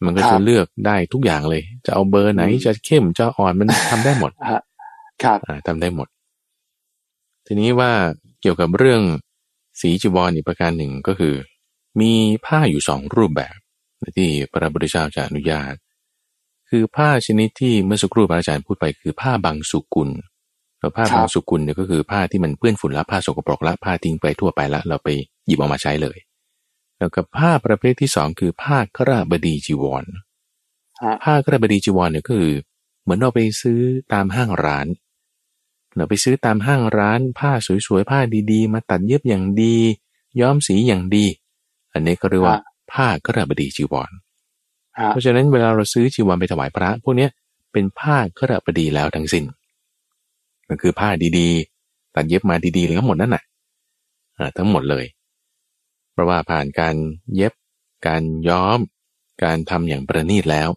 มันก็จะเลือกได้ทุกอย่างเลย จะเอาเบอร์ไหนจะเข้มจะอ่อนมันทำได้หมดครับทำได้หมด ทีนี้ว่าเกี่ยวกับเรื่องสีจีวรอีกประการหนึ่งก็คือ มีผ้าอยู่สองรูปแบบ ที่พระพุทธเจ้าจะอนุญาต คือผ้าชนิดที่เมื่อสักครู่พระอาจารย์พูดไปคือผ้าบางสุกุลแล้วผ้าบางสุกุลเนี่ยก็คือผ้าที่มันเปื้อนฝุ่นละผ้าสกปรกละผ้าทิ้งไปทั่วไปละเราไปหยิบออกมาใช้เลย แล้วกับผ้าประเภทที่สองคือผ้าคราบดีจีวรผ้าคราบดีจีวรเนี่ยก็คือ เหมือนเราไปซื้อตามห้างร้านเราไปซื้อตามห้างร้าน ผ้าสวยๆผ้าดีๆ มาตัดเย็บอย่างดี ย้อมสีอย่างดี อันนี้ก็เรียกว่า ผ้าคราบดีจีวร เพราะฉะนั้นเวลาเราซื้อจีวรไปถวายพระ พวกนี้เป็นผ้าคราบดีแล้วทั้งสิน้นมันคือผ้าดีๆ ตัดเย็บมาดีๆเลยทั้งหมดนั่นแหละทั้งหมดเลย เพราะว่าผ่านการเย็บ การย้อม การทำอย่างประณีตแล้ว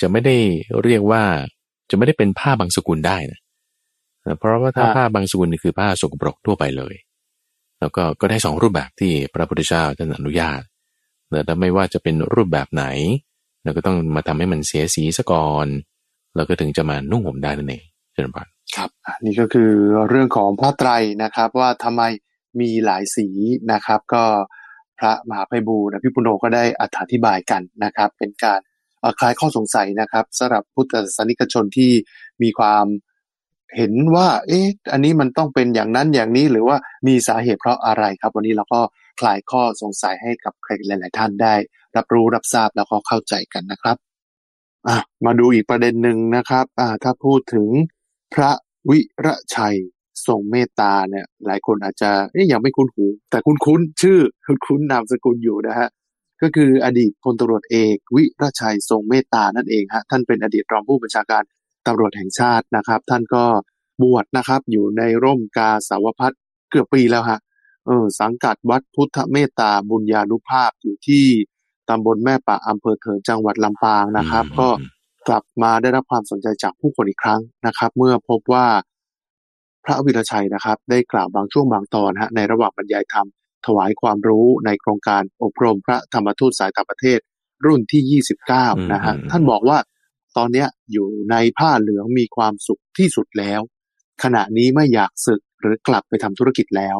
จะไม่ได้เรียกว่าจะไม่ได้เป็นผ้าบางสกุลได้นะเพราะว่าถ้าผ้าบางสกุลนี่คือผ้าสกปรกทั่วไปเลย แล้วก็ก็ได้สองรูปแบบที่พระพุทธเจ้าท่านอนุญาต แต่ไม่ว่าจะเป็นรูปแบบไหนเราก็ต้องมาทำให้มันเสียสีซะก่อนแล้วก็ถึงจะมานุ่งห่มได้นั่นเองเจริญพรครับนี่ก็คือเรื่องของพระไตรนะครับ ว่าทำไมมีหลายสีนะครับ ก็พระมหาไพบูลพิพุโนก็ได้อธิบายกันนะครับ เป็นการคลายข้อสงสัยนะครับสำหรับพุทธศาสนิกชนที่มีความเห็นว่า เอ๊ะ อันนี้มันต้องเป็นอย่างนั้นอย่างนี้หรือว่ามีสาเหตุเพราะอะไรครับ วันนี้เราก็ คลายข้อสงสัยให้กับใครหลาย ๆ ท่านได้ รับรู้รับทราบแล้วก็เข้าใจกันนะครับมาดูอีกประเด็นหนึ่งนะครับถ้าพูดถึงพระวิระชัยทรงเมตตาเนี่ย หลายคนอาจจะยยังไม่คุ้นหู แต่คุ้นคุ้นชื่อคุ้นคุ้นนามสกุลอยู่นะฮะก็คืออดีตพลตำรวจเอกวิระชัยทรงเมตตานั่นเองฮะท่านเป็นอดีตรองผู้บัญชาการตำรวจแห่งชาตินะครับ ท่านก็บวชนะครับ อยู่ในร่มกาสาวพัฒน์เกือบปีแล้วฮะ เออสังกัดวัดพุทธเมตตาบุญญานุภาพอยู่ที่ตำบลแม่ปะอำเภอเถินจังหวัดลำปางนะครับอืมก็อืมกลับมาได้รับความสนใจจากผู้คนอีกครั้งนะครับ เมื่อพบว่าพระวิรชัยนะครับ ได้กล่าวบางช่วงบางตอนฮะในระหว่างบรรยายธรรมถวายความรู้ในโครงการอบรมพระธรรมทูตสายต่างประเทศรุ่นที่ 29 นะฮะอืมท่านบอกว่าตอนเนี้ยอยู่ในผ้าเหลืองมีความสุขที่สุดแล้ว ขณะนี้ไม่อยากศึกหรือกลับไปทำธุรกิจแล้ว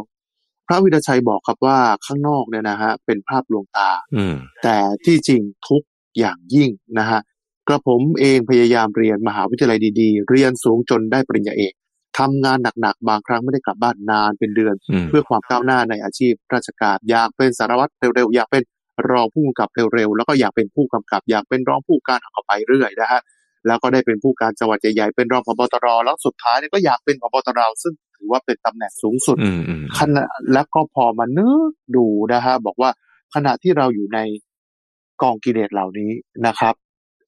พระวิรชัยบอกครับว่าข้างนอกเนี่ยนะฮะเป็นภาพลวงตาอืมแต่ที่จริงทุกอย่างยิ่งนะฮะกระผมเองพยายามเรียนมหาวิทยาลัยดีๆ เรียนสูงจนได้ปริญญาเอกทำงานหนักๆ บางครั้งไม่ได้กลับบ้านนานเป็นเดือนอืมเพื่อความก้าวหน้าในอาชีพราชการอยากเป็นสารวัตรเร็วๆ อยากเป็นรองผู้กำกับเร็วๆ แล้วก็อยากเป็นผู้กำกับ อยากเป็นรองผู้การเอาไปเรื่อยนะฮะแล้วก็ได้เป็นผู้การจังหวัดใหญ่ๆเป็นรองพบตรแล้วสุดท้ายเนี่ยก็อยากเป็นพบตรซึ่ง ถือว่าเป็นตำแหน่งสูงสุดอืมอืมขณะแล้วก็พอมานึกดูนะฮะบอกว่าขณะที่เราอยู่ในกองกิเลสเหล่านี้นะครับ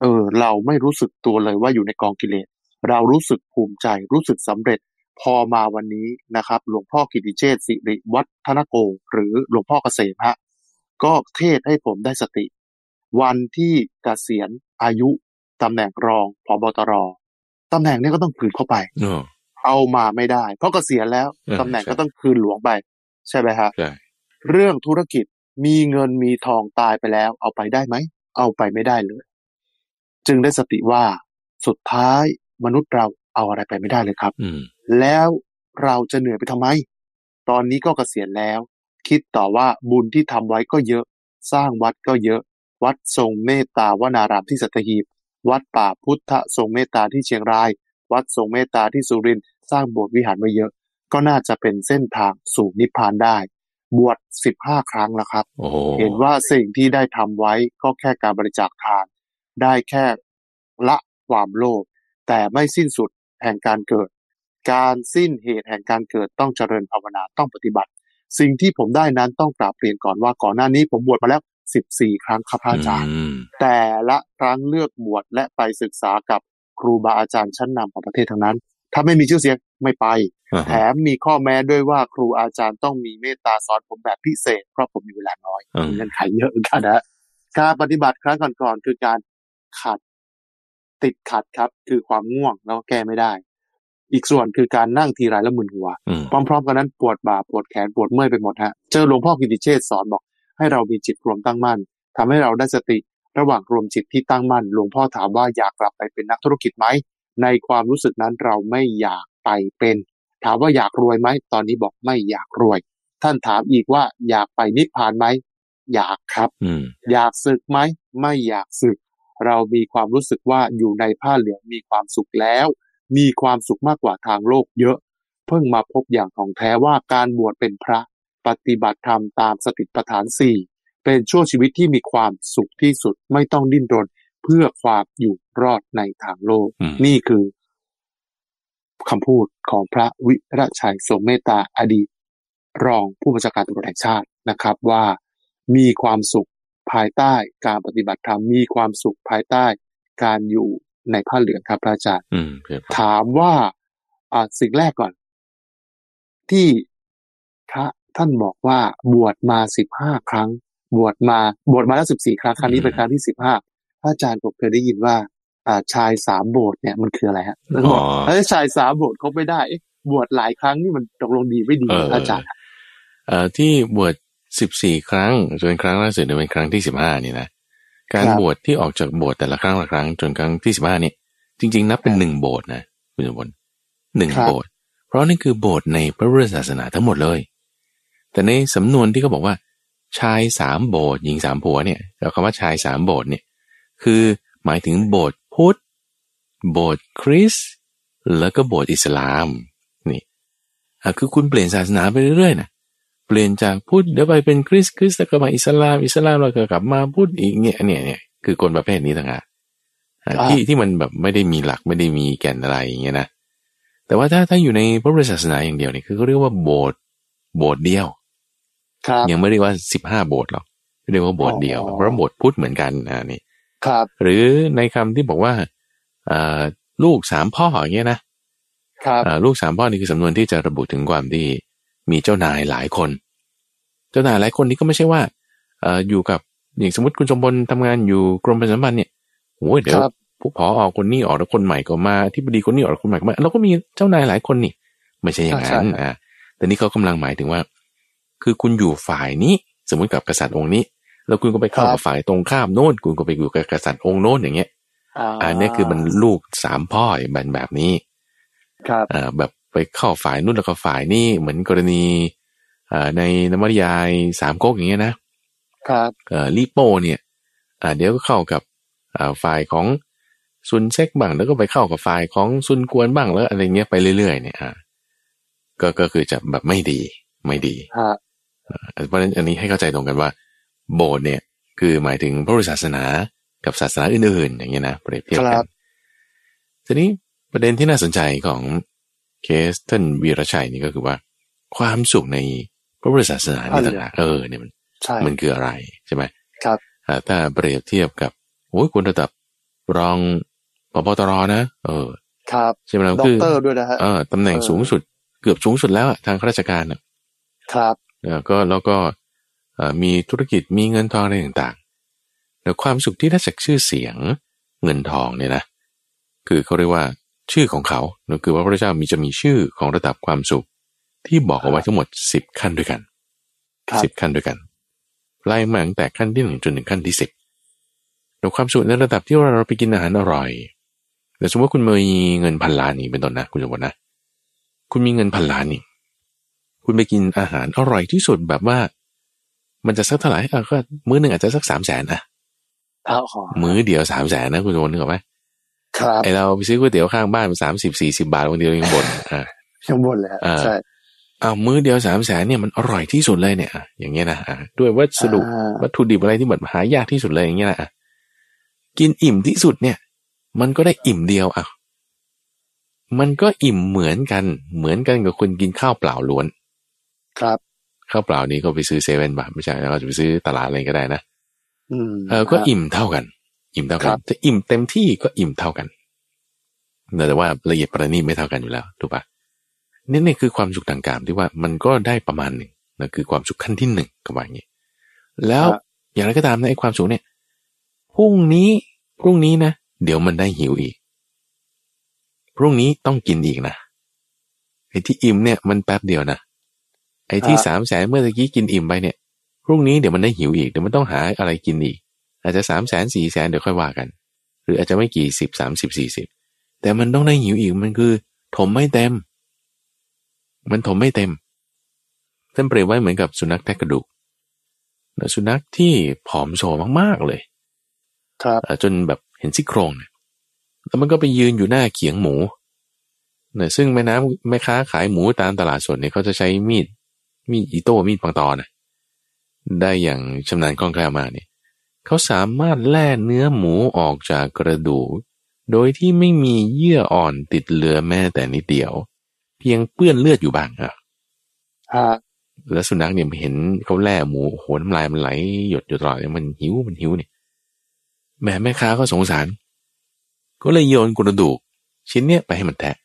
เออ เราไม่รู้สึกตัวเลยว่าอยู่ในกองกิเลส เรารู้สึกภูมิใจ รู้สึกสำเร็จ พอมาวันนี้นะครับ หลวงพ่อกิติเชษฐ์สิริวัฒนโก หรือหลวงพ่อเกษมฮะ ก็เทศให้ผมได้สติ วันที่เกษียณอายุตำแหน่งรองพบตรตำแหน่งนี้ก็ต้องคืนเข้าไปโอ้ เอามาไม่ได้ เพราะเกษียณแล้วเออตำแหน่งใช่ก็ต้องคืนหลวงไป ใช่ไหมฮะใช่เรื่องธุรกิจมีเงินมีทองตายไปแล้ว เอาไปได้ไหม เอาไปไม่ได้เลย จึงได้สติว่าสุดท้ายมนุษย์เราเอาอะไรไปไม่ได้เลยครับอืมแล้วเราจะเหนื่อยไปทำไม ตอนนี้ก็เกษียณแล้ว คิดต่อว่าบุญที่ทำไว้ก็เยอะ สร้างวัดก็เยอะ วัดทรงเมตตาวนารามที่สัตหีบ วัดป่าพุทธทรงเมตตาที่เชียงราย วัดทรงเมตตาที่สุรินทร์สร้างโบสถ์วิหารไว้เยอะ ก็น่าจะเป็นเส้นทางสู่นิพพานได้ บวชสิบห้าครั้งแล้วครับโอ้โหเห็นว่าสิ่งที่ได้ทำไว้ก็แค่การบริจาคทาน ได้แค่ละความโลภแต่ไม่สิ้นสุดแห่งการเกิด การสิ้นเหตุแห่งการเกิดต้องเจริญภาวนาต้องปฏิบัติ สิ่งที่ผมได้นั้นต้องกราบเรียนก่อนว่าก่อนหน้านี้ผมบวชมาแล้ว14ครั้งครับพระอาจารย์อืมแต่ละครั้งเลือกบวชและไปศึกษากับ ครูบาอาจารย์ชั้นนำของประเทศทั้งนั้น ถ้าไม่มีชื่อเสียงไม่ไปอ่าแถฮะมมีข้อแม้ด้วยว่าครูอาจารย์ต้องมีเมตตาสอนผมแบบพิเศษ เพราะผมมีเวลาน้อยอืมมีเงื่อนไขเยอะเหมือนกันนะการปฏิบัติครั้งก่อนๆคือการขัดติดขัดครับ คือความง่วงแล้วก็แก้ไม่ได้ อีกส่วนคือการนั่งทีไรแล้วมึนหัวอืมพร้อมๆกันนั้นปวดบ่าปวดแขนปวดเมื่อยไปหมดฮะเจอหลวงพ่อกิติเชษฐ์สอนบอก ให้เรามีจิตรวมตั้งมั่นทำให้เราได้สติ ระหว่างรวมจิตที่ตั้งมั่นหลวงพ่อถามว่าอยากกลับไปเป็นนักธุรกิจไหมในความรู้สึกนั้นเราไม่อยากไปเป็น ถามว่าอยากรวยไหมตอนนี้บอกไม่อยากรวย ท่านถามอีกว่าอยากไปนิพพานไหมอยากครับอืมอยากศึกไหมไม่อยากศึก เรามีความรู้สึกว่าอยู่ในผ้าเหลืองมีความสุขแล้ว มีความสุขมากกว่าทางโลกเยอะ เพิ่งมาพบอย่างของแท้ว่าการบวชเป็นพระ ปฏิบัติธรรมตามสติปัฏฐานสี่ เป็นช่วงชีวิตที่มีความสุขที่สุดไม่ต้องดิ้นรนเพื่อความอยู่รอดในทางโลกอืมนี่คือคำพูดของพระวิระชัยทรงเมตตาอดีต รองผู้บัญชาการตำรวจแห่งชาตินะครับว่ามีความสุขภายใต้การปฏิบัติธรรมมีความสุขภายใต้การอยู่ในผ้าเหลืองครับพระอาจารย์อืมเพื่อถามว่าอ่าสิ่งแรกก่อน ที่พระท่านบอกว่าบวชมาสิบห้าครั้ง บวชมาบวชมาแล้วสิบสี่ครั้งครั้งนี้เป็นครั้งที่สิบห้าพระอาจารย์ผมเคยได้ยินว่า อ่าชายสามโบสถ์เนี่ยมันคืออะไรฮะแล้วก็บอกอ๋อเอ้ยชายสามโบสถ์เขาไม่ได้เอ๊ะบวชหลายครั้งนี่มันตกลงดีไม่ดีเออพระอาจารย์เอ่อที่บวชสิบสี่ครั้งจนครั้งล่าสุดเนี่ยเป็นครั้งที่สิบห้านี่นะการครับบวชที่ออกจากโบสถ์แต่ละครั้งละครั้งจนครั้งที่สิบห้านี่จริง ๆ นับเป็นหนึ่งโบสถ์นะคุณสมบัติหนึ่งครับโบสถ์เพราะนั่นคือโบสถ์ในพระพุทธศาสนาทั้งหมดเลย แต่ในสำนวนที่เขาบอกว่า ชายสามโบสถ์หญิงสามผัวเนี่ยเราคำว่าชายสามโบสถ์เนี่ยคือหมายถึงโบสถ์พุทธ โบสถ์คริสต์แล้วก็โบสถ์อิสลามนี่อะคือคุณเปลี่ยนศาสนาไปเรื่อยๆนะเปลี่ยนจากพุทธเดี๋ยวไปเป็นคริสต์คริสต์แล้วก็มาอิสลามอิสลามแล้วก็กลับมาพุทธอีกเนี่ยเนี่ยเนี่ยคือคนประเภทนี้ต่างหากอะอ่าที่ที่มันแบบไม่ได้มีหลักไม่ได้มีแก่นอะไรอย่างเงี้ยนะแต่ว่าถ้าถ้าอยู่ในพระพุทธศาสนาอย่างเดียวนี่คือเขาเรียกว่าโบสถ์โบสถ์เดียวครับ ยังไม่เรียกว่าสิบห้าโบสถ์หรอกเรียกว่าโบสถ์เดียวอ๋อเพราะโบสถ์พุทธเหมือนกันอ่านี่ครับ หรือในคำที่บอกว่าเอ่อลูกสามพ่ออย่างเงี้ยนะครับเอ่อลูกสามพ่อนี่คือสำนวนที่จะระบุถึงความที่มีเจ้านายหลายคน เจ้านายหลายคนนี่ก็ไม่ใช่ว่าเอ่ออยู่กับอย่างสมมติคุณสมบัติทำงานอยู่กรมประชาสัมพันธ์เนี่ยโอ้ยเดี๋ยวครับผู้พอออกคนนี้ออกแล้วคนใหม่ก็มาที่บดีคนนี้ออกแล้วคนใหม่ก็มาเราก็มีเจ้านายหลายคนนี่ ไม่ใช่อย่างนั้นใช่อ่าแต่นี่เขากำลังหมายถึงว่า คือคุณอยู่ฝ่ายนี้ สมมติกับกษัตริย์องค์นี้ แล้วคุณก็ไปเข้ากับฝ่ายตรงข้ามโน้นคุณก็ไปอยู่กับกษัตริย์องค์โน้นอย่างเงี้ยอันนี้คือมันลูกสามพ่อแบบแบบนี้ ครับอ่าแบบไปเข้าฝ่ายนู่นแล้วก็ฝ่ายนี่เหมือนกรณีอ่าในนวนิยายสามก๊กอย่างเงี้ยนะ ครับเอ่อลิโปเนี่ยอ่าเดี๋ยวก็เข้ากับอ่าฝ่ายของซุนเซ็กบ้างแล้วก็ไปเข้ากับฝ่ายของซุนกวนบ้างแล้วอะไรเงี้ยไปเรื่อยๆเนี่ยอ่าก็ก็คือจะแบบไม่ดีไม่ดีฮะ เพราะฉะนั้นอันนี้ให้เข้าใจตรงกันว่า โบสถ์เนี่ยคือหมายถึงพระพุทธศาสนากับศาสนาอื่นๆ อย่างเงี้ยนะเปรียบเทียบคกัรันบทีนี้ประเด็นที่น่าสนใจของเคสท่านวีรชัยนี่ก็คือว่า ความสุขในพระพุทธศาสนาอันี่นเนี้ยต่างหากเออเนี่ยมันใช่มันคืออะไรใช่ไหมครับอ่าถ้าเปรียบเทียบกับโอ้ยคุณระดับรองปปตรนะ เออ ครับใช่ไหมล่ะด็อคืกเตอร์ด้วยนะฮะเออตำแหน่งเออสูงสุดเกือบสูงสุดแล้วอะทางข้าราชการอะครับ แล้วก็แล้วก็เอ่อมีธุรกิจมีเงินทองอะไรต่างๆแต่ความสุขที่ได้จากชื่อเสียงเงินทองเนี่ยนะ คือเขาเรียกว่าชื่อของเขานั่นคือว่าพระเจ้ามีจะมีชื่อของระดับความสุข ที่บอกเอาไว้ทั้งหมดสิบขั้นด้วยกันครับสิบขั้นด้วยกันไล่มาตั้งแต่ขั้นที่หนึ่งจนถึงขั้นที่สิบแต่ความสุขในระดับที่ว่าเราไปกินอาหารอร่อยแต่สมมติว่าคุณมีเงินพันล้านนี่เป็นต้นนะคุณสมบัตินะ คุณมีเงินพันล้านนี่ คุณไปกินอาหารอร่อยที่สุดแบบว่า มันจะสักเท่าไหร่อะก็มื้อหนึ่งอาจจะสักสามแสนอะเอาขอมื้อเดียวสามแสนนะคุณสมบัตินึกออกไหมครับไอเราไปซื้อก๋วยเตี๋ยวข้างบ้านสามสิบสี่สิบาทวันเดียวยังบ่นอะยังบนเลยฮะอ่าใช่อ้าวมื้อเดียวสามแสนเนี่ยมันอร่อยที่สุดเลยเนี่ยอะอย่างเงี้ยนะอะด้วยวัสดุอ่าวัตถุดิบอะไรที่แบบหายากที่สุดเลยอย่างเงี้ยนะอะกินอิ่มที่สุดเนี่ย มันก็ได้อิ่มเดียวอะมันก็อิ่มเหมือนกันเหมือนกันกับคนกินข้าวเปล่าล้วน ครับข้าวเปล่านี้ก็ไปซื้อเซเว่นบาทไม่ใช่แล้วก็จะไปซื้อตลาดอะไรก็ได้นะอืมเออก็ฮะอิ่มเท่ากัน อิ่มเท่ากัครันบจะอิ่มเต็มที่ก็อิ่มเท่ากันแต่ว่าละเอียดประณีตไม่เท่ากันอยู่แล้วถูกปะนี่นี่คือความสุขทางกามที่ว่ามันก็ได้ประมาณหนึ่งนะคือความสุขขั้นที่หนึ่งก็ว่าอย่างนี้แล้วครับอย่างไรก็ตามนะไอ้ความสุขเนี่ยพรุ่งนี้พรุ่งนี้นะเดี๋ยวมันได้หิวอีกพรุ่งนี้ต้องกินอีกนะไอ้ที่อิ่มเนี่ยมันแป๊บเดียวนะ ไอ้ที่ครับสามแสนเมื่อตะกี้กินอิ่มไปเนี่ยพรุ่งนี้เดี๋ยวมันได้หิวอีกเดี๋ยวมันต้องหาอะไรกินอีก อาจจะสามแสนสี่แสนเดี๋ยวค่อยว่ากัน หรืออาจจะไม่กี่สิบสามสิบสี่สิบแต่มันต้องได้หิวอีกมันคือ ถมไม่เต็ม มันถมไม่เต็มท่านเปรียบไว้เหมือนกับสุนัขแทะกระดูกแล้วสุนัขที่ผอมโซมากๆเลย ครับเอ่อจนแบบเห็นซี่โครงเนี่ยแล้วมันก็ไปยืนอยู่หน้าเขียงหมูเนี่ยซึ่งแม่น้ำแม่ค้าขายหมูตามตลาดสดเนี่ยเขาจะใช้มีด มีดอิโต้มีดปังตอนะได้อย่างชำนาญคล่องแคล่วมากเนี่ยเขาสามารถแล่เนื้อหมูออกจากกระดูก โดยที่ไม่มีเยื่ออ่อนติดเหลือแม้แต่นิดเดียว เพียงเปื้อนเลือดอยู่บ้างอะฮะแล้วสุนัขเนี่ยเห็นเขาแล่หมูโอ้โหน้ำลายมันไหลหยดอยู่ตลอดเลยมันหิวมันหิวเนี่ยแม่แม่ค้าก็สงสาร ก็เลยโยนกระดูก ชิ้นเนี้ยไปให้มันแทะ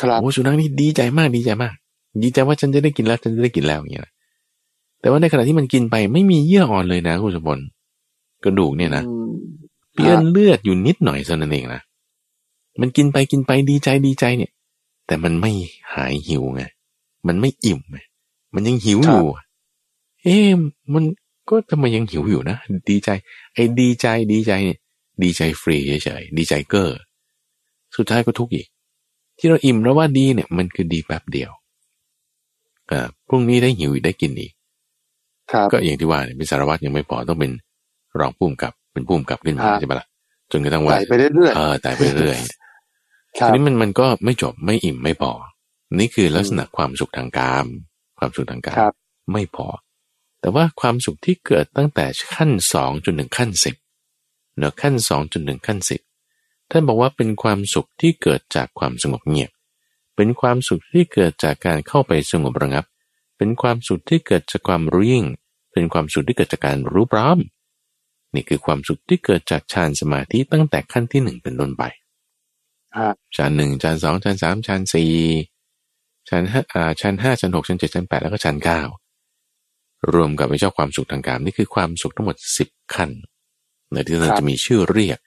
ครับโอ้สุนัขนี่ดีใจมากดีใจมาก ดีใจว่าฉันจะได้กินแล้วฉันจะได้กินแล้วอย่างเงี้ยนะแต่ว่าในขณะที่มันกินไปไม่มีเยื่ออ่อนเลยนะคุณสมบัติกระดูกเนี่ยนะอืมเปื้อนเลือดอยู่นิดหน่อยเท่านั้นเองนะมันกินไปกินไปดีใจดีใจเนี่ย แต่มันไม่หายหิวไงมันไม่อิ่มไงมันยังหิวอยู่ เอ๊ะมันก็ทำไมยังหิวอยู่นะดีใจ ไอ้ดีใจดีใจเนี่ยดีใจฟรีเฉยๆดีใจเกอร์สุดท้ายก็ทุกข์อีก ที่เราอิ่มแล้วว่าดีเนี่ย มันคือดีแป๊บเดียว อ่าพรุ่งนี้ได้หิวอีกได้กินอีกครับก็อย่างที่ว่าเนี่ยเป็นสารวัตรยังไม่พอต้องเป็นรองผู้กำกับเป็นผู้กำกับขึ้นมาครับใช่ปะล่ะจนกระทั่งว่าไต่ไปเรื่อยเออแต่ไปเรื่อยๆครัทีบนี้มันมันก็ไม่จบไม่อิ่มไม่พอ นี่คือลักษณะความสุขทางกาม ความสุขทางกาครัมบไม่พอ แต่ว่าความสุขที่เกิดตั้งแต่ขั้นสองจนถึงขั้นสิบเนอะขั้นสองจนถึงขั้นสิบท่านบอกว่าเป็นความสุขที่เกิดจากความสงบเงียบ เป็นความสุขที่เกิดจากการเข้าไปสงบระงับ เป็นความสุขที่เกิดจากความรู้ยิ่ง เป็นความสุขที่เกิดจากการรู้พร้อม นี่คือความสุขที่เกิดจากฌานสมาธิตั้งแต่ขั้นที่หนึ่งเป็นต้นไปครับชั้นหนึ่งชั้นสองชั้นสามชั้นสี่ชั้นห้าอ่าชั้นห้าชั้นหกชั้นเจ็ดชั้นแปดแล้วก็ชั้นเก้ารวมกับไอ้เจ้าความสุขทางกายนี่คือความสุขทั้งหมดสิบขั้นในที่เราจะมีชื่อเรียก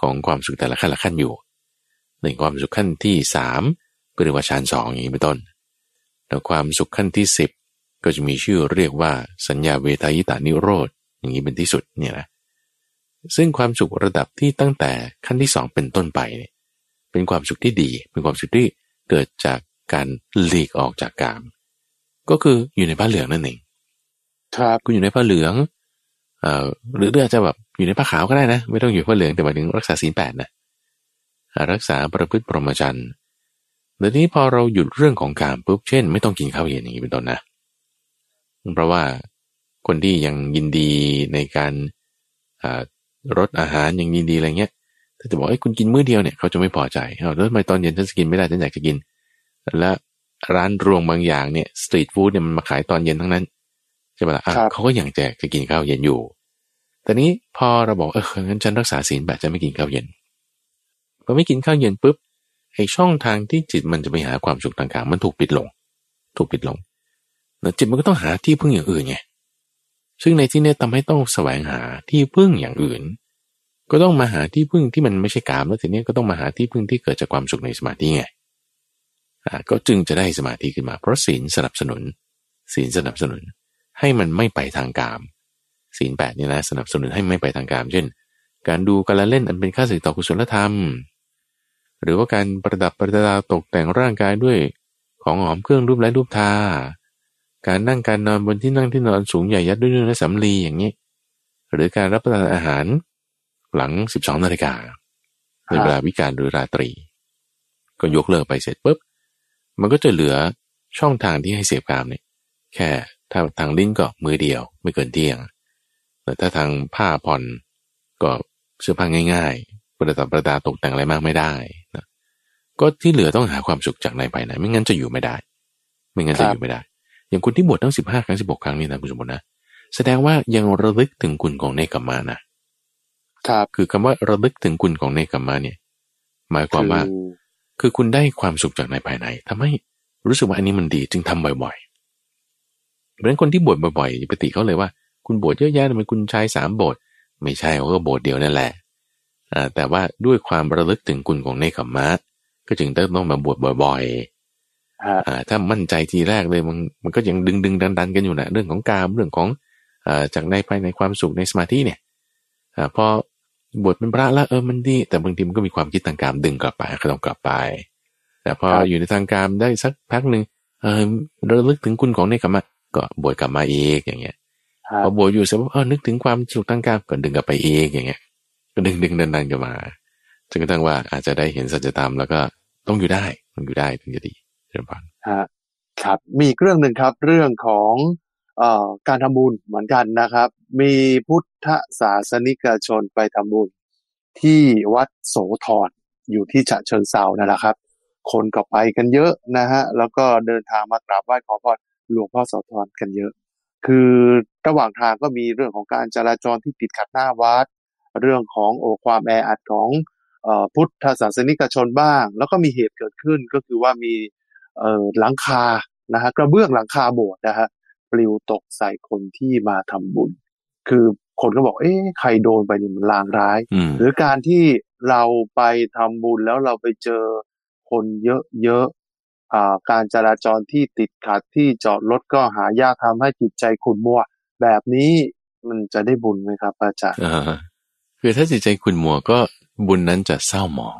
ของความสุขแต่ละขั้นละขั้นอยู่ในความสุขขั้นที่สาม ก็เรียกว่าชั้นสองอย่างนี้เป็นต้น แล้วความสุขขั้นที่สิบก็จะมีชื่อเรียกว่าสัญญาเวทายตานิโรธอย่างนี้เป็นที่สุดเนี่ยนะซึ่งความสุขระดับที่ตั้งแต่ขั้นที่สองเป็นต้นไปเนี่ยเป็นความสุขที่ดี เป็นความสุขที่เกิดจากการหลีกออกจากกาม ก็คืออยู่ในผ้าเหลืองนั่นเองครับคุณอยู่ในผ้าเหลืองเอ่อหรืออาจจะแบบอยู่ในผ้าขาวก็ได้นะ ไม่ต้องอยู่ผ้าเหลืองแต่หมายถึงรักษาศีลแปดนะอ่ารักษาประพฤติปรหมจรร ย์เดี๋ยวนี้พอเราหยุดเรื่องของการปุ๊บเช่น ไม่ต้องกินข้าวเย็นอย่างนี้เป็นต้นนะ เพราะว่าคนที่ยังยินดีในการอ่ารสอาหารยังยินดีอะไรเงี้ยถ้าจะบอกไอ้ยคุณกินมื้อเดียวเนี่ยเขาจะไม่พอใจเอาแล้วทำไมตอนเย็นฉันจะกินไม่ได้ฉันอยากจะกิน และร้านรวงบางอย่างเนี่ยสตรีทฟู้ดเนี่ยมันมาขายตอนเย็นทั้งนั้นใช่ปะล่ะอะครับเขาก็ยังแจกจะกินข้าวเย็นอยู่แต่นี้พอเราบอกเอองั้นฉันรักษาศีลแบบจะไม่กินข้าวเย็นพอไม่กินข้าวเย็นปุ๊บ ไอช่องทางที่จิตมันจะไปหาความสุขต่างๆ มันถูกปิดลง ถูกปิดลงแล้วจิตมันก็ต้องหาที่พึ่งอย่างอื่นไงซึ่งในที่เนี้ยทำให้ต้องแสวงหาที่พึ่งอย่างอื่น ก็ต้องมาหาที่พึ่งที่มันไม่ใช่กามแล้วทีเนี้ยก็ต้องมาหาที่พึ่งที่เกิดจากความสุขในสมาธิไงก็จึงจะได้สมาธิขึ้นมาเพราะศีลสนับสนุน ศีลสนับสนุน ให้มันไม่ไปทางกาม ศีลแปดนี่นะสนับสนุนให้ไม่ไปทางกาม เช่น การดูการละเล่นอันเป็นค่าศึกต่อกุศลธรรม หรือว่าการประดับประดาตกแต่งร่างกายด้วย ของหอมเครื่องรูปและรูปทา การนั่งการนอนบนที่นั่งที่นอนสูงใหญ่ยัดด้วยเนื้อและสำลีอย่างนี้ หรือการรับประทานอาหารหลัง 12 นาฬิกาในเวลาวิกาลหรือราตรี ก็ยกเลิกไปเสร็จปุ๊บ มันก็จะเหลือช่องทางที่ให้เสพกามเนี่ยแค่ถ้าทางลิ้นก็มือเดียว ไม่เกินเที่ยงแต่ถ้าทางผ้าผ่อนก็เสื้อผ้าง่าย ๆ ประดับประดาตกแต่งอะไรมากไม่ได้ ก็ที่เหลือต้องหาความสุขจากในภายในไม่งั้นจะอยู่ไม่ได้ ไม่งั้นจะอยู่ไม่ได้ อย่างคุณที่บวชตั้งสิบห้าครั้งสิบหกครั้งนี่นะคุณสมบัตินะแสดงว่ายังระลึกถึงคุณของเนกขมมานะครับคือคำว่าระลึกถึงคุณของเนกขมมาเนี่ย หมายความว่าคือคือคุณได้ความสุขจากในภายในทำให้รู้สึกว่าอันนี้มันดีจึงทำบ่อยๆเพราะฉะนั้นคนที่บวชบ่อยๆอย่าไปติเขาเลยว่าคุณบวชเยอะแยะทำไมคุณใช้สามบท ไม่ใช่เขาก็บทเดียวนั่นแหละอ่าแต่ว่าด้วยความระลึกถึงคุณของเนคขมมะ ก็จึงต้องมาบวชบ่อยฮะๆอ่าถ้ามั่นใจทีแรกเลยมันมันก็ยังดึงดึงดันดันๆกันอยู่นะเรื่องของกามเรื่องของอ่าจากในภายในความสุขในสมาธิเนี่ยอ่าพอบวชเป็นพระแล้วเออมันดี แต่บางทีมันก็มีความคิดทางการดึงกลับไปก็ต้องกลับไป แต่พออยู่ในทางการได้สักพักหนึ่งเออระลึกถึงคุณของเนคขมมะก็บวชกลับมาอีกอย่างเงี้ยฮะพอบวชอยู่เสร็จปุ๊บเออนึกถึงความสุขทางกายก็ดึงกลับไปเองอย่างเงี้ยก็ดึงดึงดันดันกลับมา จนกระทั่งว่าอาจจะได้เห็นสัจธรรมแล้วก็ต้องอยู่ได้ต้องอยู่ได้ถึงจะดีเชิญพันฮะครับมีเรื่องหนึ่งครับเรื่องของเอ่อการทำบุญเหมือนกันนะครับ มีพุทธศาสนิกชนไปทำบุญที่วัดโสธรอยู่ที่ฉะเชิงเซานั่นแหละครับ คนก็ไปกันเยอะนะฮะแล้วก็เดินทางมากราบไหว้ขอพรหลวงพ่อโสธรกันเยอะ คือระหว่างทางก็มีเรื่องของการจราจรที่ติดขัดหน้าวัด เรื่องของโอความแออัดของ พุทธศาสนิกชนบ้าง แล้วก็มีเหตุเกิดขึ้นก็คือว่ามีเอ่อหลังคานะฮะกระเบื้องหลังคาโบสถ์นะฮะปลิวตกใส่คนที่มาทำบุญ คือคนก็บอกเอ๊ะใครโดนไปนี่มันลางร้ายอืมหรือการที่เราไปทำบุญแล้วเราไปเจอคนเยอะๆอ่าการจราจรที่ติดขัดที่จอดรถก็หายากทำให้จิตใจขุ่นมัว แบบนี้มันจะได้บุญไหมครับอาจารย์อ่า คือถ้าจิตใจคุณมัวก็บุญนั้นจะเศร้าหมอง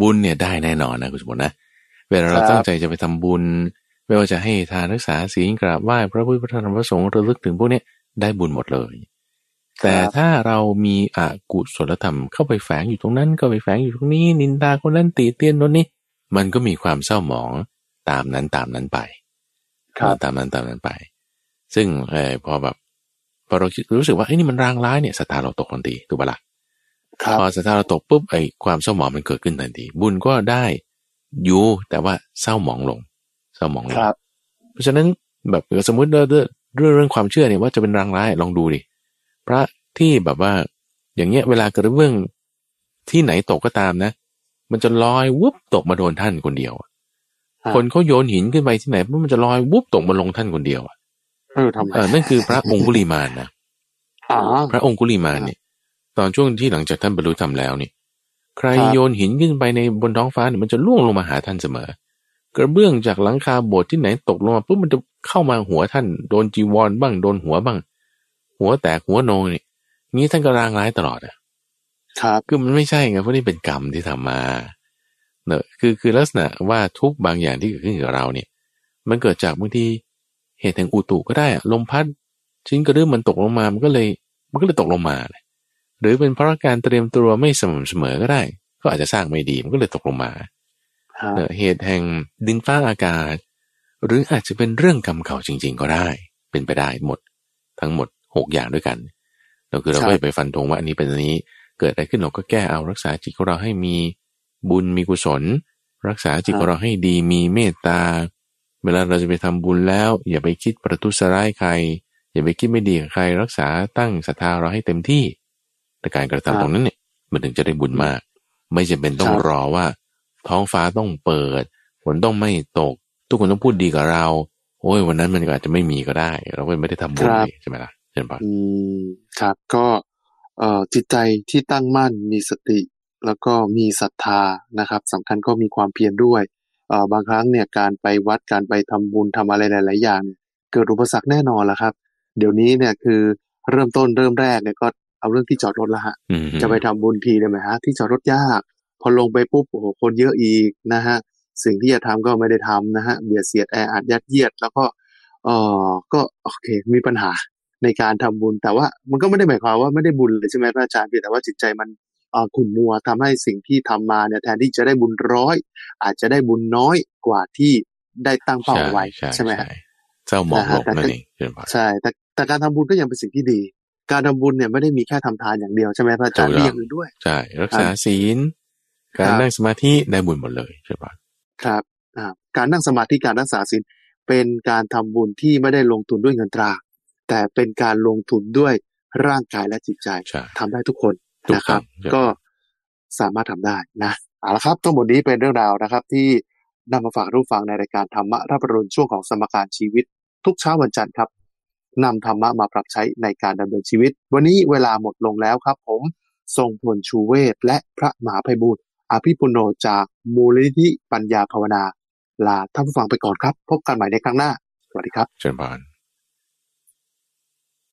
บุญเนี่ยได้แน่นอนนะคุณสมบัตินะเวลาเราครับตั้งใจจะไปทำบุญ ไม่ว่าจะให้ทานรักษาศีลกราบไหว้พระพุทธพระธรรมพระสงฆ์ระลึกถึงพวกเนี้ยได้บุญหมดเลย แต่ถ้าเรามีอกุศลธรรมเข้าไปแฝงอยู่ตรงนั้นก็ไปแฝงอยู่ตรงนี้ นินทาคนนั้นตีเตียนโน้นนี่มันก็มีความเศร้าหมองตามนั้นตามนั้นไปครับตามนั้นตามนั้นไป ซึ่งเออพอแบบ พอเราคิดรู้สึกว่าไอ้ยนี่มันรางร้ายเนี่ยศรัทธาเราตกทันทีถูกปะล่ะครับพอศรัทธาเราตกปุ๊บไอ้ความเศร้าหมองมันเกิดขึ้นทันที บุญก็ได้อยู่แต่ว่าเศร้าหมองลง เศร้าหมองลงครับเพราะฉะนั้นแบบสมมติเรื่องเรื่องเรื่องความเชื่อเนี่ยว่าจะเป็นรางร้ายลองดูดิพระที่แบบว่า อย่างเงี้ยเวลาเกิดเรื่องที่ไหนตกก็ตามนะ มันจะลอยวุบตกมาโดนท่านคนเดียวอะครับคนเขาโยนหินขึ้นไปที่ไหนปุ๊บมันจะลอยวุบตกมาลงท่านคนเดียวอะ เออทำไมเออนั่นคือพระองคุลิมานนะอ๋อพระองคุลิมานเนี่ยตอนช่วงที่หลังจากท่านบรรลุธรรมแล้วนี่ใครครับโยนหินขึ้นไปในบนท้องฟ้าเนี่ยมันจะล่วงลงมาหาท่านเสมอ กระเบื้องจากหลังคาโบสถ์ที่ไหนตกลงมาปุ๊บมันจะเข้ามาหัวท่านโดนจีวรบ้างโดนหัวบ้าง หัวแตกหัวโนนี่นี้ท่านก็รางร้ายตลอดอะครับคือมันไม่ใช่ไงเพราะนี่เป็นกรรมที่ทำมาเนอะคือคือลักษณะว่าทุกบางอย่างที่เกิดขึ้นกับเราเนี่ย มันเกิดจากบางที เหตุแห่งอุตุก็ได้อะลมพัดชิ้นกระดื้อมันตกลงมามันก็เลยมันก็เลยตกลงมาเลยหรือเป็นเพราะการเตรียมตัวไม่สม่ำเสมอก็ได้ ก็อาจจะสร้างไม่ดีมันก็เลยตกลงมาครับเนอะเหตุแห่งดินฟ้าอากาศ หรืออาจจะเป็นเรื่องกรรมเก่าจริง ๆ ก็ได้ เป็นไปได้หมด ทั้งหมดหกอย่างด้วยกันเราคือเราก็อย่าไปฟันธงว่าอันนี้เป็นอันนี้ เกิดอะไรขึ้นเราก็แก้เอารักษาจิตของเราให้มีบุญมีกุศล รักษาจิตของเราให้ดีมีเมตตาเวลาเราจะไปทำบุญแล้ว อย่าไปคิดประทุษร้ายใคร อย่าไปคิดไม่ดีกับใคร รักษาตั้งศรัทธาเราให้เต็มที่ แต่การกระทำตรงนั้นเนี่ยมันถึงจะได้บุญมาก ไม่จำเป็นต้องรอว่า ท้องฟ้าต้องเปิดฝนต้องไม่ตก ทุกคนต้องพูดดีกับเรา โอ้ยวันนั้นมันก็อาจจะไม่มีก็ได้ เราก็ไม่ได้ทำบุญเลยใช่ไหมล่ะเช่นปะอืมครับก็เอ่อจิตใจที่ตั้งมั่นมีสติ แล้วก็มีศรัทธานะครับสำคัญก็มีความเพียรด้วยเอ่อ บางครั้งเนี่ยการไปวัดการไปทำบุญทำอะไรหลาย ๆ อย่างเนี่ยเกิดอุปสรรคแน่นอนละครับ เดี๋ยวนี้เนี่ยคือเริ่มต้นเริ่มแรกเนี่ยก็เอาเรื่องที่จอดรถละฮะอืมจะไปทำบุญทีได้ไหมฮะที่จอดรถยาก พอลงไปปุ๊บโอ้โหคนเยอะอีกนะฮะสิ่งที่จะทำก็ไม่ได้ทำนะฮะเบียดเสียดแออัดยัดเยียด แล้วก็เออก็โอเคมีปัญหาในการทำบุญแต่ว่ามันก็ไม่ได้หมายความว่าไม่ได้บุญเลยใช่ไหมพระอาจารย์เพียงแต่ว่าจิตใจมันเอ่อ ขุ่นมัวทำให้สิ่งที่ทำมาเนี่ยแทนที่จะได้บุญร้อย อาจจะได้บุญน้อยกว่าที่ได้ตั้งเป้าเอาไว้ใช่ไหมฮะเศร้าหมองลงนะฮะนั่นเองเช่นปะใช่แต่แต่การทำบุญก็ยังเป็นสิ่งที่ดี การทำบุญเนี่ยไม่ได้มีแค่ทำทานอย่างเดียวใช่ไหมพระอาจารย์ถูกต้องมีอย่างอื่นด้วยใช่รักษาศีล การครับนั่งสมาธิได้บุญหมดเลยใช่ปะครับอ่าการนั่งสมาธิการรักษาศีลเป็นการทำบุญที่ไม่ได้ลงทุนด้วยเงินตรา แต่เป็นการลงทุนด้วยร่างกายและจิตใจใช่ทำได้ทุกคนถูก นะคต้รัอบงก็สามารถทำได้นะเอาละครับ ทั้งหมดนี้เป็นเรื่องราวนะครับ ที่นำมาฝากรู้ฟังในรายการธรรมะรับปรุณช่วงของสมการชีวิต ทุกเช้าวันจันทร์ครับนำธรรมะมาปรับใช้ในการดำเนินชีวิต วันนี้เวลาหมดลงแล้วครับ ผมทรงพลชูเวศและพระมหาภัยบูรณ์อภิปุโนจากมูลนิธิปัญญาภาวนา ลาท่านผู้ฟังไปก่อนครับ พบกันใหม่ในครั้งหน้า สวัสดีครับ เชิญพาน